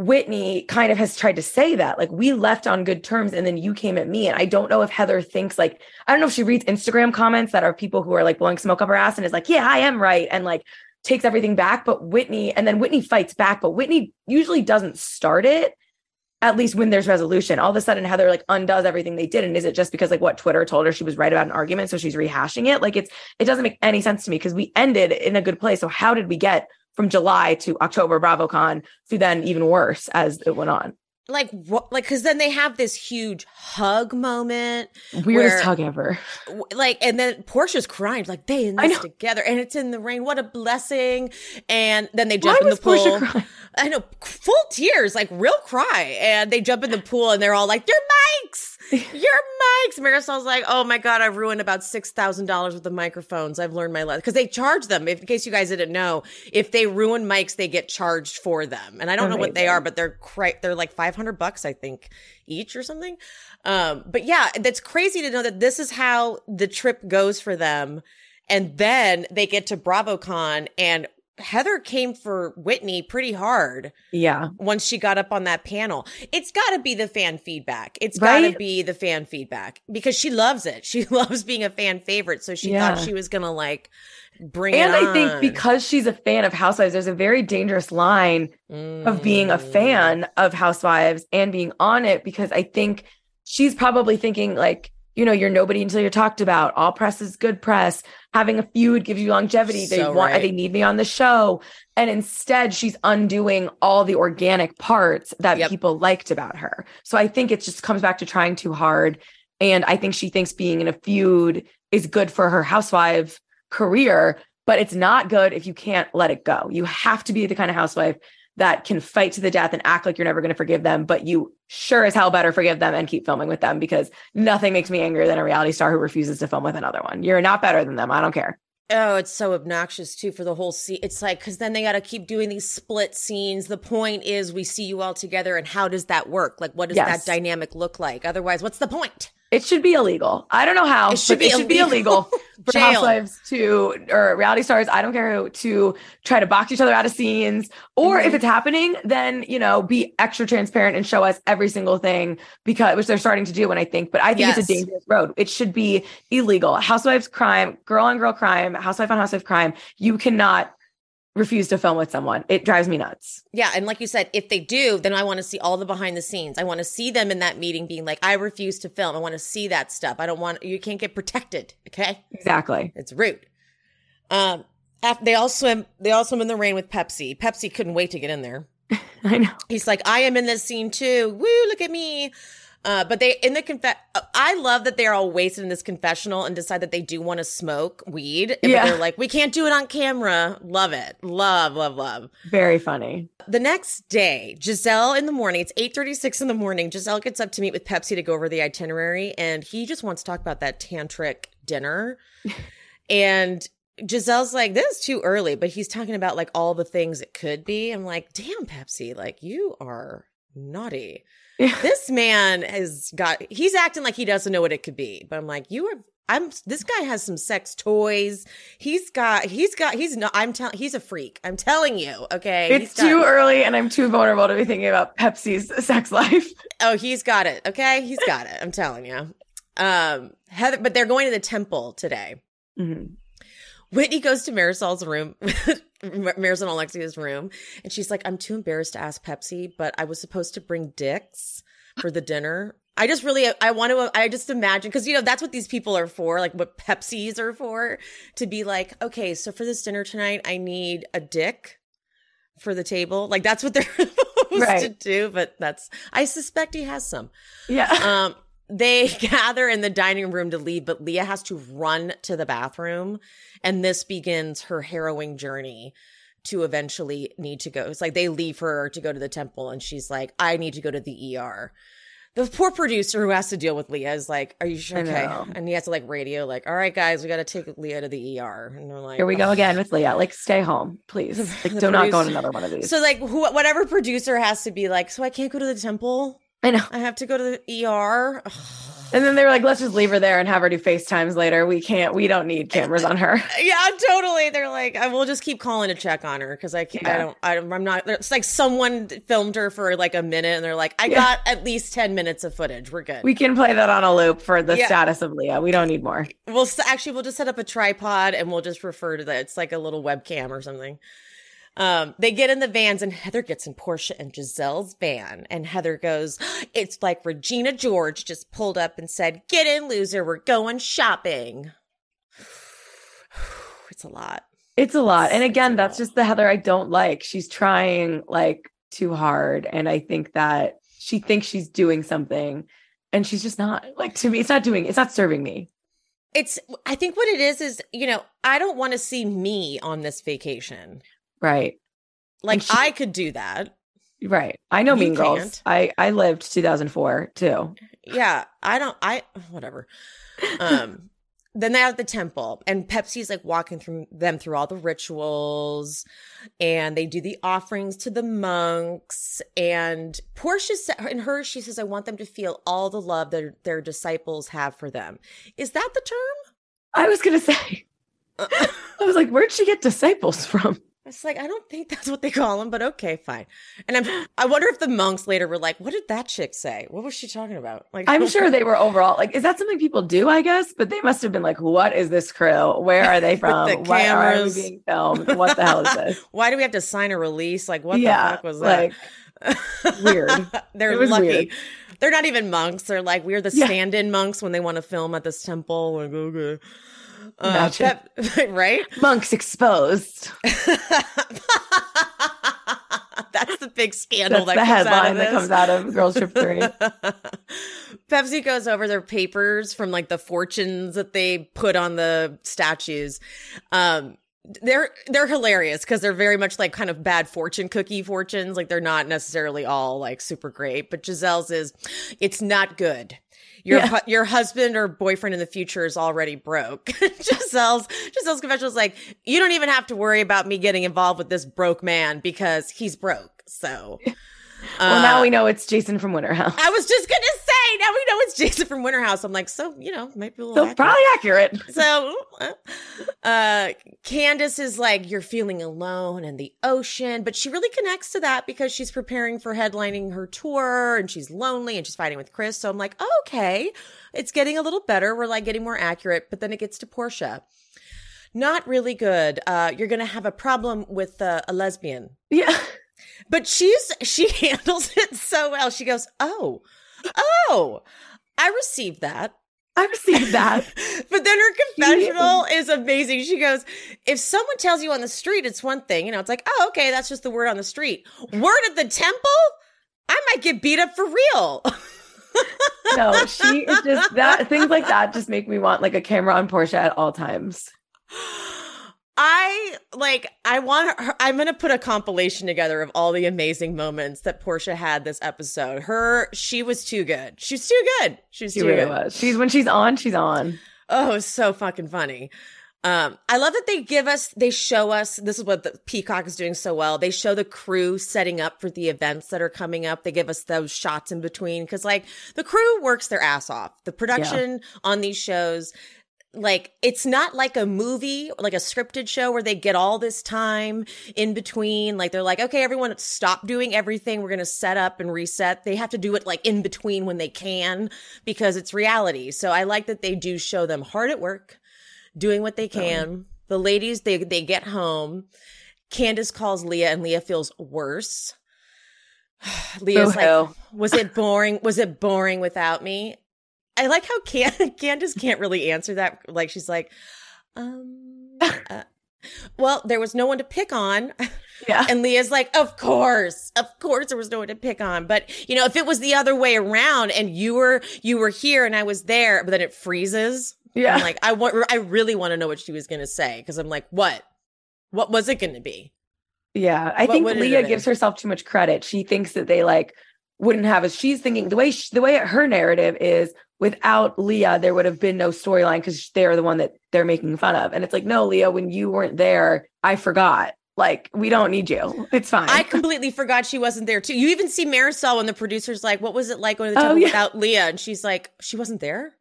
Whitney kind of has tried to say that like we left on good terms, and then you came at me. And I don't know if Heather thinks like I don't know if she reads Instagram comments that are people who are like blowing smoke up her ass and is like, yeah, I am right, and like takes everything back. But Whitney, and then Whitney fights back, but Whitney usually doesn't start it. At least when there's resolution, all of a sudden Heather like undoes everything they did. And is it just because like what Twitter told her she was right about an argument, so she's rehashing it? Like it's it doesn't make any sense to me because we ended in a good place. So how did we get from July to October BravoCon to then even worse as it went on? like what? Like, because then they have this huge hug moment. Weirdest Where- hug ever. like and then Porsha's crying like they in this together and it's in the rain what a blessing and then they Why jump in the pool? I know full tears like real cry. And they jump in the pool and they're all like your mics! Your mics! Marisol's like oh my god I've ruined about six thousand dollars with the microphones. I've learned my lesson because they charge them. If, in case you guys didn't know if they ruin mics they get charged for them. And I don't know what they are but they're they're like 500 bucks I think each or something. Um, but yeah, that's crazy to know that this is how the trip goes for them. And then they get to BravoCon and Heather came for Whitney pretty hard Yeah. once she got up on that panel. It's got to be the fan feedback. It's got to Right? be the fan feedback because she loves it. She loves being a fan favorite. So she Yeah. thought she was going to like bring And I think because she's a fan of Housewives, there's a very dangerous line of being a Mm. fan of Housewives and being on it because I think she's probably thinking like, you know, you're nobody until you're talked about. All press is good press. Having a feud gives you longevity. They So want right. they need me on the show. And instead she's undoing all the organic parts that Yep. people liked about her. So I think it just comes back to trying too hard. And I think she thinks being in a feud is good for her housewife career, but it's not good if you can't let it go. You have to be the kind of housewife that can fight to the death and act like you're never going to forgive them, but you sure as hell better forgive them and keep filming with them because nothing makes me angrier than a reality star who refuses to film with another one. You're not better than them. I don't care. Oh, it's so obnoxious too for the whole scene. It's like because then they got to keep doing these split scenes. The point is, we see you all together, and how does that work? Like, what does Yes. that dynamic look like? Otherwise, what's the point? It should be illegal. I don't know how, It should but be it should be illegal. illegal for Jail. housewives to or reality stars. I don't care who to try to box each other out of scenes, or Mm-hmm. if it's happening, then you know be extra transparent and show us every single thing because which they're starting to do. And I think, but I think Yes. it's a dangerous road. It should be illegal. Housewives crime, girl on girl crime, housewife on housewife crime. You cannot refuse to film with someone. It drives me nuts. Yeah, and like you said, if they do, then I want to see all the behind the scenes. I want to see them in that meeting being like, "I refuse to film." I want to see that stuff. I don't want you can't get protected. Okay, Exactly. it's rude. Um, they all swim. They all swim in the rain with Pepsi. Pepsi couldn't wait to get in there. I know. He's like, I am in this scene too. Woo, look at me. Uh, but they in the confess. I love that they're all wasted in this confessional and decide that they do want to smoke weed. Yeah. they're like, we can't do it on camera. Love it. Love, love, love. Very funny. The next day, Gizelle in the morning, it's 8.36 in the morning. Gizelle gets up to meet with Pepsi to go over the itinerary. And he just wants to talk about that tantric dinner. and Gizelle's like, this is too early, but he's talking about like all the things it could be. I'm like, damn, Pepsi, like you are naughty. This man has got, he's acting like he doesn't know what it could be. But I'm like, you are, I'm, this guy has some sex toys. He's got, he's got, he's not, I'm telling, he's a freak. I'm telling you. Okay. It's too early and I'm too vulnerable to be thinking about Pepsi's sex life. Oh, he's got it. Okay. He's got it. I'm telling you. Um, Heather, but they're going to the temple today. Mm-hmm. Whitney goes to Marisol's room, Marisol and Alexia's room, and she's like, I'm too embarrassed to ask Pepsi, but I was supposed to bring dicks for the dinner. I just really, I want to, I just imagine, because, you know, that's what these people are for, like what Pepsis are for, to be like, okay, so for this dinner tonight, I need a dick for the table. Like that's what they're supposed right. to do, but that's, I suspect he has some. Yeah. Um, they gather in the dining room to leave, but Leah has to run to the bathroom. And this begins her harrowing journey to eventually need to go. It's like they leave her to go to the temple, and she's like, I need to go to the ER. The poor producer who has to deal with Leah is like, Are you sure? Okay. And he has to like radio, like, All right, guys, we got to take Leah to the ER. And they're like, Here we go again with Leah. Like, stay home, please. Like, do not go to another one of these. So, like, who, whatever producer has to be like, So I can't go to the temple? I know. I have to go to the ER. And then they were like, let's just leave her there and have her do FaceTimes later. We can't, we don't need cameras on her. Yeah, totally. They're like, I will just keep calling to check on her because I can't, yeah. I don't, I don't, I'm not, it's like someone filmed her for like a minute and they're like, I yeah. got at least 10 minutes of footage. We're good. We can play that on a loop for the yeah. status of Leah. We don't need more. We'll actually, we'll just set up a tripod and we'll just refer to that. It's like a little webcam or something. Um, they get in the vans and Heather gets in Porsha and Gizelle's van. And Heather goes, It's like Regina George just pulled up and said, Get in, loser. We're going shopping. it's a lot. It's a lot. And again, that's just the Heather I don't like. She's trying like too hard. And I think that she thinks she's doing something and she's just not. Like to me, it's not doing, it's not serving me. It's, I think what it is is, you know, I don't want to see me on this vacation. Right. Like she, I could do that. Right. I know you Mean can't. Girls. I I lived 2004 too. Yeah, I don't I whatever. Um then they have the temple and Pepsi's like walking through them through all the rituals and they do the offerings to the monks and Porsha in her she says I want them to feel all the love that their disciples have for them. Is that the term? I was going to say I was like where'd she get disciples from? It's like I don't think that's what they call them, but okay, fine. And I'm I wonder if the monks later were like, "What did that chick say? What was she talking about?" Like, I'm sure they were overall like, "Is that something people do?" I guess, but they must have been like, "What is this crew? Where are they from? the Why are we being filmed? What the hell is this? Why do we have to sign a release? Like, what yeah, the fuck was that? Like, weird. They're lucky." Weird. They're not even monks. They're like we're the stand-in monks when they want to film at this temple. Like, okay. Uh, that, right? Monks exposed. That's the big scandal That's that the headline that comes out of Girls Trip 3. Pepsi goes over their papers from like the fortunes that they put on the statues. Um, they're they're hilarious because they're very much like kind of bad fortune cookie fortunes. Like they're not necessarily all like super great, but Gizelle's is it's not good. Your yeah. hu- your husband or boyfriend in the future is already broke. Gizelle's Gizelle's confession was like, you don't even have to worry about me getting involved with this broke man because he's broke. So well, uh, now we know it's Jason from Winter House. I was just gonna say, now we know it's Jason from Winter House. I'm like, so you know, might be a little so accurate. probably accurate. So, uh, Candace is like, you're feeling alone in the ocean, but she really connects to that because she's preparing for headlining her tour and she's lonely and she's fighting with Chris. So I'm like, oh, okay, it's getting a little better. We're like getting more accurate, but then it gets to Porsha. Not really good. Uh, you're gonna have a problem with uh, a lesbian. Yeah. But she's she handles it so well. She goes, "Oh, oh, I received that." I received that. but then her confessional is amazing. She goes, if someone tells you on the street, it's one thing. You know, it's like, oh, okay, that's just the word on the street. Word at the temple? I might get beat up for real. no, she is just that things like that just make me want like a camera on Porsha at all times. I like I want her I'm going to put a compilation together of all the amazing moments that Porsha had this episode. Her she was too good. She's too good. She's she too really good. Was. She's when she's on, she's on. Oh, so fucking funny. Um, I love that they give us, they show us, this is what the Peacock is doing so well. They show the crew setting up for the events that are coming up. They give us those shots in between because like the crew works their ass off. The production on these shows, like it's not like a movie like a scripted show where they get all this time in between. Like they're like okay everyone stop doing everything. We're going to set up and reset. They have to do it like in between when they can because it's reality. So i like that they do show them hard at work doing what they can. The ladies they they get home. Candace calls leah and leah feels worse. Leah's oh, like Boo-hoo. was it boring? Was it boring without me I like how Can- Candace can't really answer that. Like she's like, um, uh, well, there was no one to pick on. Yeah. And Leah's like, of course, of course, there was no one to pick on. But you know, if it was the other way around and you were you were here and I was there, but then it freezes. Yeah. I'm like, I want, I really want to know what she was going to say because I'm like, what, what was it going to be? Yeah, I What think Leah gives herself too much credit. She thinks that they like wouldn't have as she's thinking the way she, the way her narrative is without Leah there would have been no storyline because they're the one that they're making fun of. And it's like, no, Leah, when you weren't there, I forgot. Like we don't need you. It's fine. I completely forgot she wasn't there too. You even see Marisol when the producer's like, "What was it like going to the Oh, yeah. without Leah?" And she's like, "She wasn't there."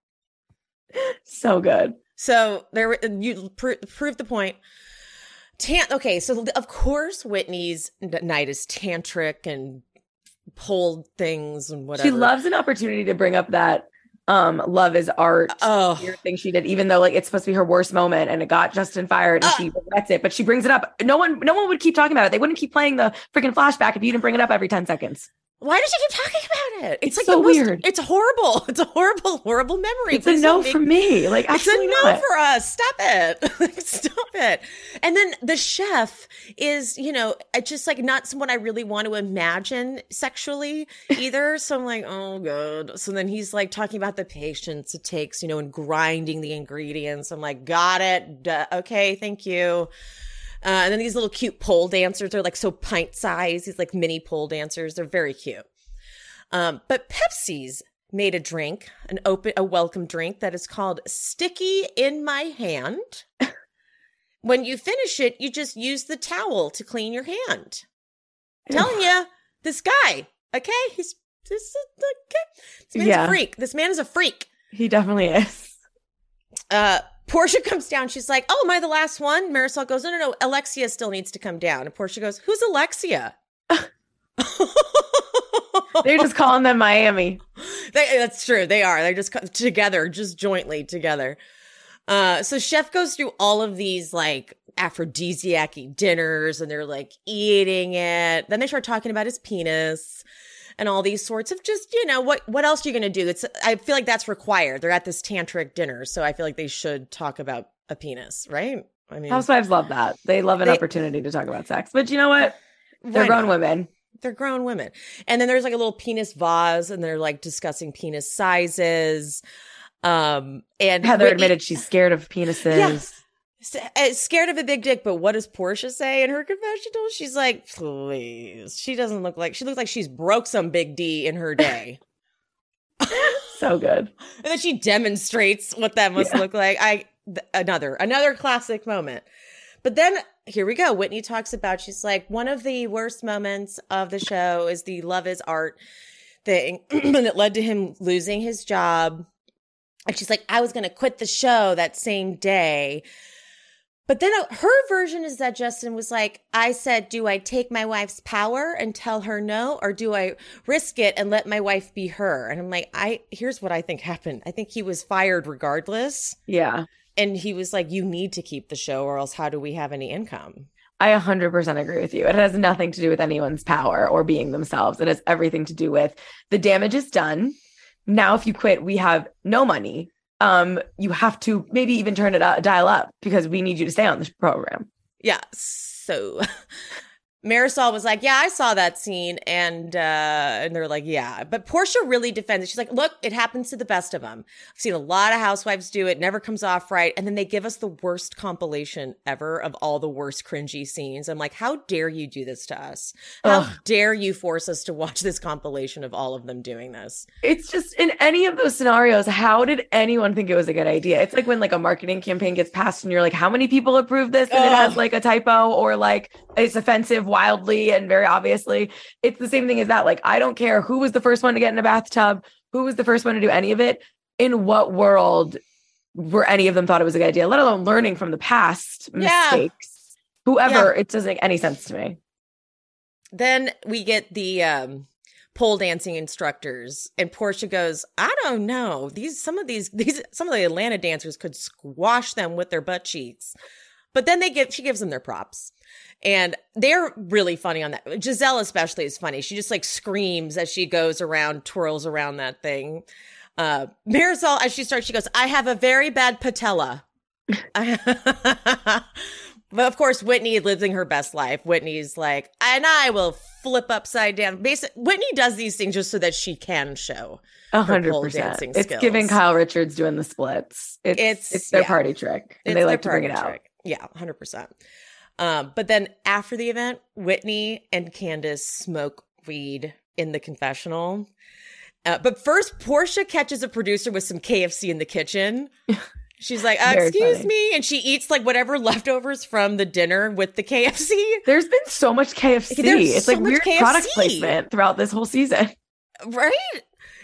so good. So there, you pr- proved the point. Tan- okay, so of course Whitney's n- night is tantric and pulled things and whatever. She loves an opportunity to bring up that um love is art Oh, thing she did, even though like it's supposed to be her worst moment and it got Justin fired and Ah. she regrets it, but she brings it up. No one no one would keep talking about it. They wouldn't keep playing the freaking flashback if you didn't bring it up every 10 seconds. Why does she keep talking about it? It's like so most- weird. It's horrible. It's a horrible, horrible memory. It's a no make- from me. Like It's a no not. for us. Stop it. Stop it. And then the chef is, you know, just like not someone I really want to imagine sexually either. So I'm like, oh god. So then he's like talking about the patience it takes, you know, and grinding the ingredients. I'm like, got it. Duh. Okay, thank you. Uh, and then these little cute pole dancers are like so pint size. These like mini pole dancers. They're very cute. Um, but Pepsi's made a drink, an open, a welcome drink that is called Sticky in My Hand. when you finish it, you just use the towel to clean your hand. Telling you, this guy, okay, he's this is okay. This man's Yeah. a freak. This man is a freak. He definitely is. Uh, Porsha comes down. She's like, "Oh, am I the last one?" Marisol goes, "No, no, no. Alexia still needs to come down." And Porsha goes, "Who's Alexia?" They're just calling them Miami. They, that's true. They are. They're just together, just jointly together. Uh, so Chef goes through all of these like aphrodisiac dinners and they're like eating it. Then they start talking about his penis and all these sorts of just, you know, what, what else are you going to do? It's, I feel like that's required. They're at this tantric dinner. So I feel like they should talk about a penis, right? I mean, Housewives love that. They love an They- opportunity to talk about sex. But you know what? They're grown not? women. they're grown women. And then there's like a little penis vase and they're like discussing penis sizes. Um, and Heather admitted she's scared of penises. Uh, Eh, scared of a big dick, but what does Porsha say in her confessional? She's like, please. She doesn't look like she looks like she's broke some big D in her day. So good. and then she demonstrates what that must Yeah. look like. I th- another another classic moment. But then here we go. Whitney talks about she's like one of the worst moments of the show is the love is art thing and it led to him losing his job. And she's like, I was going to quit the show that same day. But then uh, her version is that Justin was like, I said, do I take my wife's power and tell her no, or do I risk it and let my wife be her? And I'm like, I, here's what I think happened. I think he was fired regardless. Yeah. And he was like, you need to keep the show or else how do we have any income? I 100% agree with you. It has nothing to do with anyone's power or being themselves. It has everything to do with the damage is done. Now, if you quit, we have no money. Um, you have to maybe even turn it up, dial up because we need you to stay on this program. Yeah. So Marisol was like, "Yeah, I saw that scene," and uh, and they're like, "Yeah," but Porsha really defends it. She's like, "Look, it happens to the best of them. I've seen a lot of housewives do it. Never comes off right." And then they give us the worst compilation ever of all the worst cringy scenes. I'm like, "How dare you do this to us? How Ugh. dare you force us to watch this compilation of all of them doing this?" It's just in any of those scenarios, how did anyone think it was a good idea? It's like when like a marketing campaign gets passed and you're like, how many people approve this? And it has like a typo or like it's offensive wildly and very obviously. It's the same thing as that. Like, I don't care who was the first one to get in a bathtub, who was the first one to do any of it. In what world were any of them thought it was a good idea, let alone learning from the past Yeah. mistakes? Whoever, it doesn't make any sense to me. Then we get the um pole dancing instructors and Porsha goes, "I don't know. These some of these these some of the Atlanta dancers could squash them with their butt cheeks." But then they get she gives them their props. And they're really funny on that. Gizelle especially is funny. She just like screams as she goes around, twirls around that thing. Uh Marisol, as she starts, she goes, I have a very bad patella. but of course, Whitney living her best life. Whitney's like, and I will flip upside down. Basically, Whitney does these things just so that she can show. A her hundred percent. It's giving. Kyle Richards doing the splits. It's It's- it's, their yeah. party trick, and It's they like to bring it party out. Yeah, hundred percent. Um, but then after the event, Whitney and Candace smoke weed in the confessional. Uh, but first, Porsha catches a producer with some KFC in the kitchen. She's like, uh, "Excuse funny. me," and she eats like whatever leftovers from the dinner with the KFC. There's been so much KFC. There's it's so like weird product placement throughout this whole season. Right?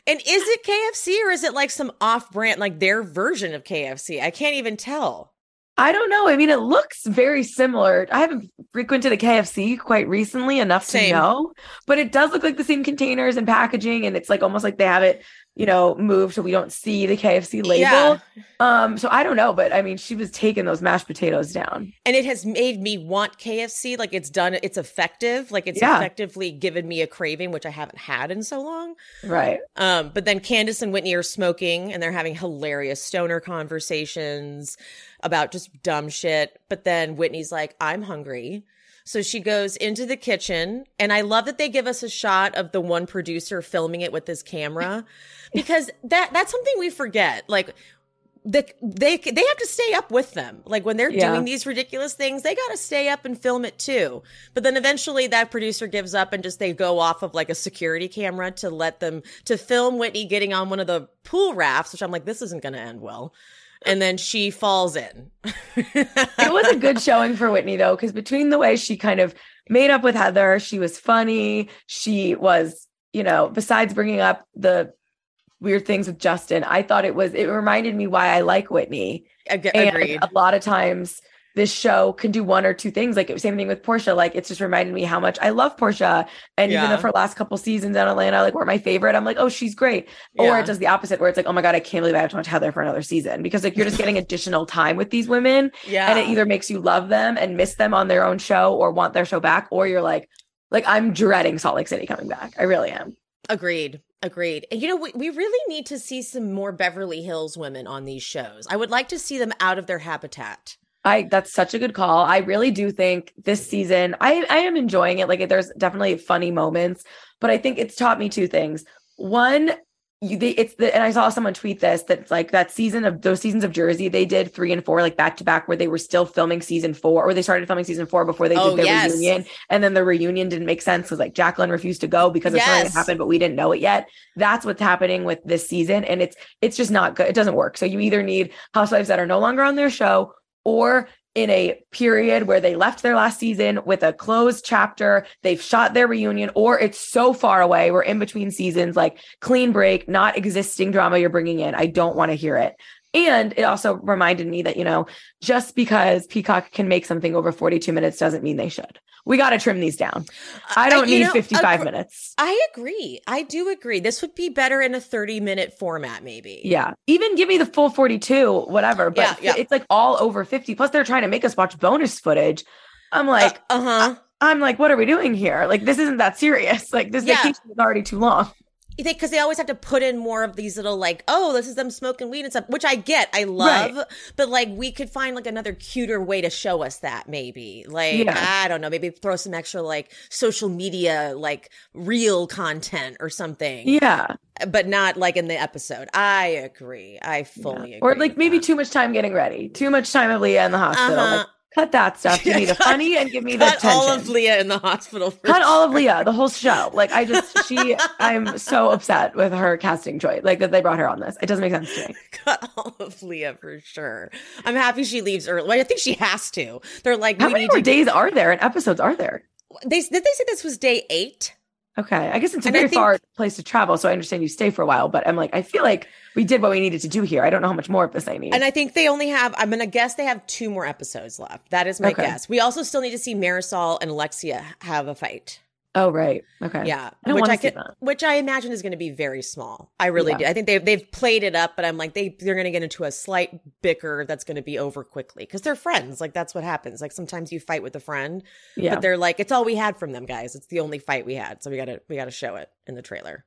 And is it KFC or is it like some off brand, like their version of KFC? I can't even tell. I don't know. I mean, it looks very similar. I haven't frequented a KFC quite recently enough Same. to know, but it does look like the same containers and packaging, and it's like almost like they have it, you know, move so we don't see the KFC label. Yeah. Um, so I don't know, but I mean, she was taking those mashed potatoes down. And it has made me want KFC. Like it's done, it's effective. Like it's Yeah. effectively given me a craving, which I haven't had in so long. Right. Um, but then Candace and Whitney are smoking and they're having hilarious stoner conversations about just dumb shit. But then Whitney's like, I'm hungry. So she goes into the kitchen and I love that they give us a shot of the one producer filming it with his camera because that that's something we forget. Like the, they they have to stay up with them. Like when they're Yeah. doing these ridiculous things, they got to stay up and film it too. But then eventually that producer gives up and just they go off of like a security camera to let them to film Whitney getting on one of the pool rafts, which I'm like this isn't going to end well. And then she falls in. it was a good showing for Whitney though, because between the way she kind of made up with Heather, she was funny. She was, you know, besides bringing up the weird things with Justin, I thought it was, it reminded me why I like Whitney. Ag- And a lot of times this show can do one or two things. Like same thing with Porsha. Like it's just reminded me how much I love Porsha. And even if her last couple seasons in Atlanta like were my favorite, I'm like, oh, she's great. Or Yeah. it does the opposite where it's like, oh my God, I can't believe I have to watch Heather for another season. Because like you're just getting additional time with these women Yeah. and it either makes you love them and miss them on their own show or want their show back or you're like like i'm dreading salt lake city coming back i really am Agreed. Agreed. And you know, we, we really need to see some more Beverly Hills women on these shows. I would like to see them out of their habitat. I that's such a good call. I really do think this season i i am enjoying it. Like there's definitely funny moments but i think it's taught me two things. One you they, it's the and i saw someone tweet this that's like that season of those seasons of jersey they did three and four like back to back where they were still filming season four or they started filming season four before they Oh, did their yes. reunion and then the reunion didn't make sense because like jacqueline refused to go because of something Yes. that happened but we didn't know it yet. That's what's happening with this season and it's it's just not good. It doesn't work. So you either need housewives that are no longer on their show or in a period where they left their last season with a closed chapter, they've shot their reunion, or it's so far away, we're in between seasons, like clean break, not existing drama you're bringing in. I don't want to hear it. And it also reminded me that, you know, just because Peacock can make something over 42 minutes doesn't mean they should. We got to trim these down. I don't you need know, 55 agr- minutes. I agree. I do agree. This would be better in a 30 minute format, maybe. Yeah. Even give me the full 42, whatever. But Yeah, yeah. it's like all over 50. Plus, they're trying to make us watch bonus footage. I'm like, uh huh. I'm like, what are we doing here? Like, this isn't that serious. Like, this Yeah. vacation is already too long. Because they, always have to put in more of these little like oh this is them smoking weed and stuff which i get i love Right. but like we could find like another cuter way to show us that maybe like Yeah. i don't know maybe throw some extra like social media like real content or something Yeah. but not like in the episode i agree i fully Yeah. agree Or like maybe that. too much time getting ready. Too much time of Leah in the hospital. Uh-huh. Like, cut that stuff. Give me the funny and give me the cut tension. all of leah in the hospital for cut all of Leah, the whole show. Like I just she I'm so upset with her casting choice. Like that they brought her on this. It doesn't make sense to me. cut all of Leah for sure. I'm happy she leaves early. Well, I think she has to. They're like, How we many need more days are there and episodes are there? They did they say this was day eight? Okay. I guess it's a And very think- far place to travel, so I understand you stay for a while, but I'm like, I feel like we did what we needed to do here. I don't know how much more of this I need. And I think they only have. I'm gonna guess they have two more episodes left. That is my Okay. guess. We also still need to see Marisol and Alexia have a fight. Oh right. Okay. Yeah, I don't which I that. which I imagine is going to be very small. I really Yeah. do. I think they've they've played it up, but I'm like they they're going to get into a slight bicker that's going to be over quickly because they're friends. Like that's what happens. Like sometimes you fight with a friend, Yeah. but they're like it's all we had from them guys. It's the only fight we had, so we got to we got to show it in the trailer.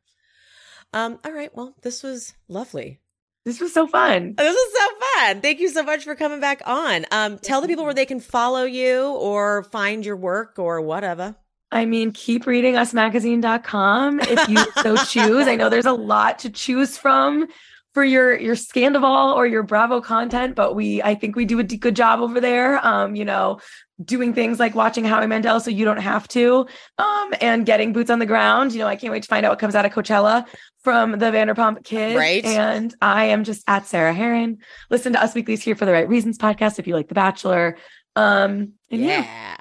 Um. All right. Well, this was lovely. This was so fun. This is so fun. Thank you so much for coming back on. Um. Tell the people where they can follow you or find your work or whatever. I mean, keep reading usmagazine.com if you so choose. I know there's a lot to choose from for your your Scandoval or your Bravo content, but we I think we do a good job over there. Um, you know, doing things like watching Howie Mandel so you don't have to. Um, and getting boots on the ground. You know, I can't wait to find out what comes out of Coachella from the Vanderpump kids. Right. And I am just at Sarah Hearon. Listen to Us Weekly's Here for the Right Reasons podcast if you like The Bachelor. Um, yeah, Yeah.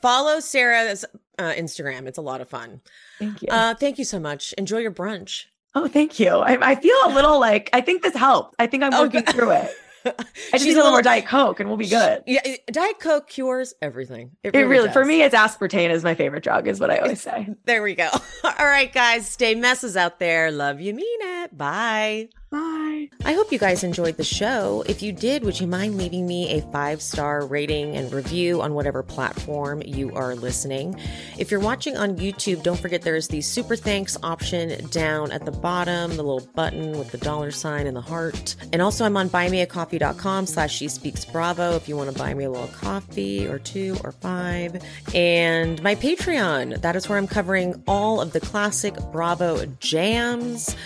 Follow Sarah's uh, Instagram. It's a lot of fun. thank you. Uh, thank you so much. Enjoy your brunch. Oh, thank you. I, I feel a little like I think this helped. I think I'm Oh, working good. through it. I just need a little more Diet Coke and we'll be good. Yeah, Diet Coke cures everything. It really, for me, it's aspartame is my favorite drug, is what I always say. There we go. All right, guys, stay messes out there. Love you, mean it. Bye. Bye. I hope you guys enjoyed the show. If you did, would you mind leaving me a five star rating and review on whatever platform you are listening? If you're watching on YouTube, don't forget there's the super thanks option down at the bottom, the little button with the dollar sign and the heart. And also, I'm on buymeacoffee.com slash she speaks bravo if you want to buy me a little coffee or two or five. And my Patreon, that is where I'm covering all of the classic Bravo jams.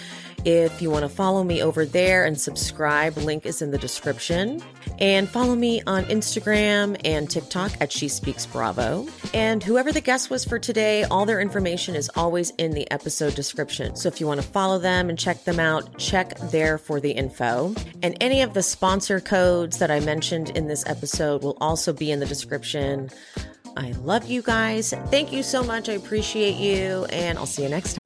If you want to follow me over there and subscribe, link is in the description. And follow me on Instagram and TikTok at She Speaks Bravo. And whoever the guest was for today, all their information is always in the episode description. So if you want to follow them and check them out, check there for the info. And any of the sponsor codes that I mentioned in this episode will also be in the description. I love you guys. Thank you so much. I appreciate you. And I'll see you next time.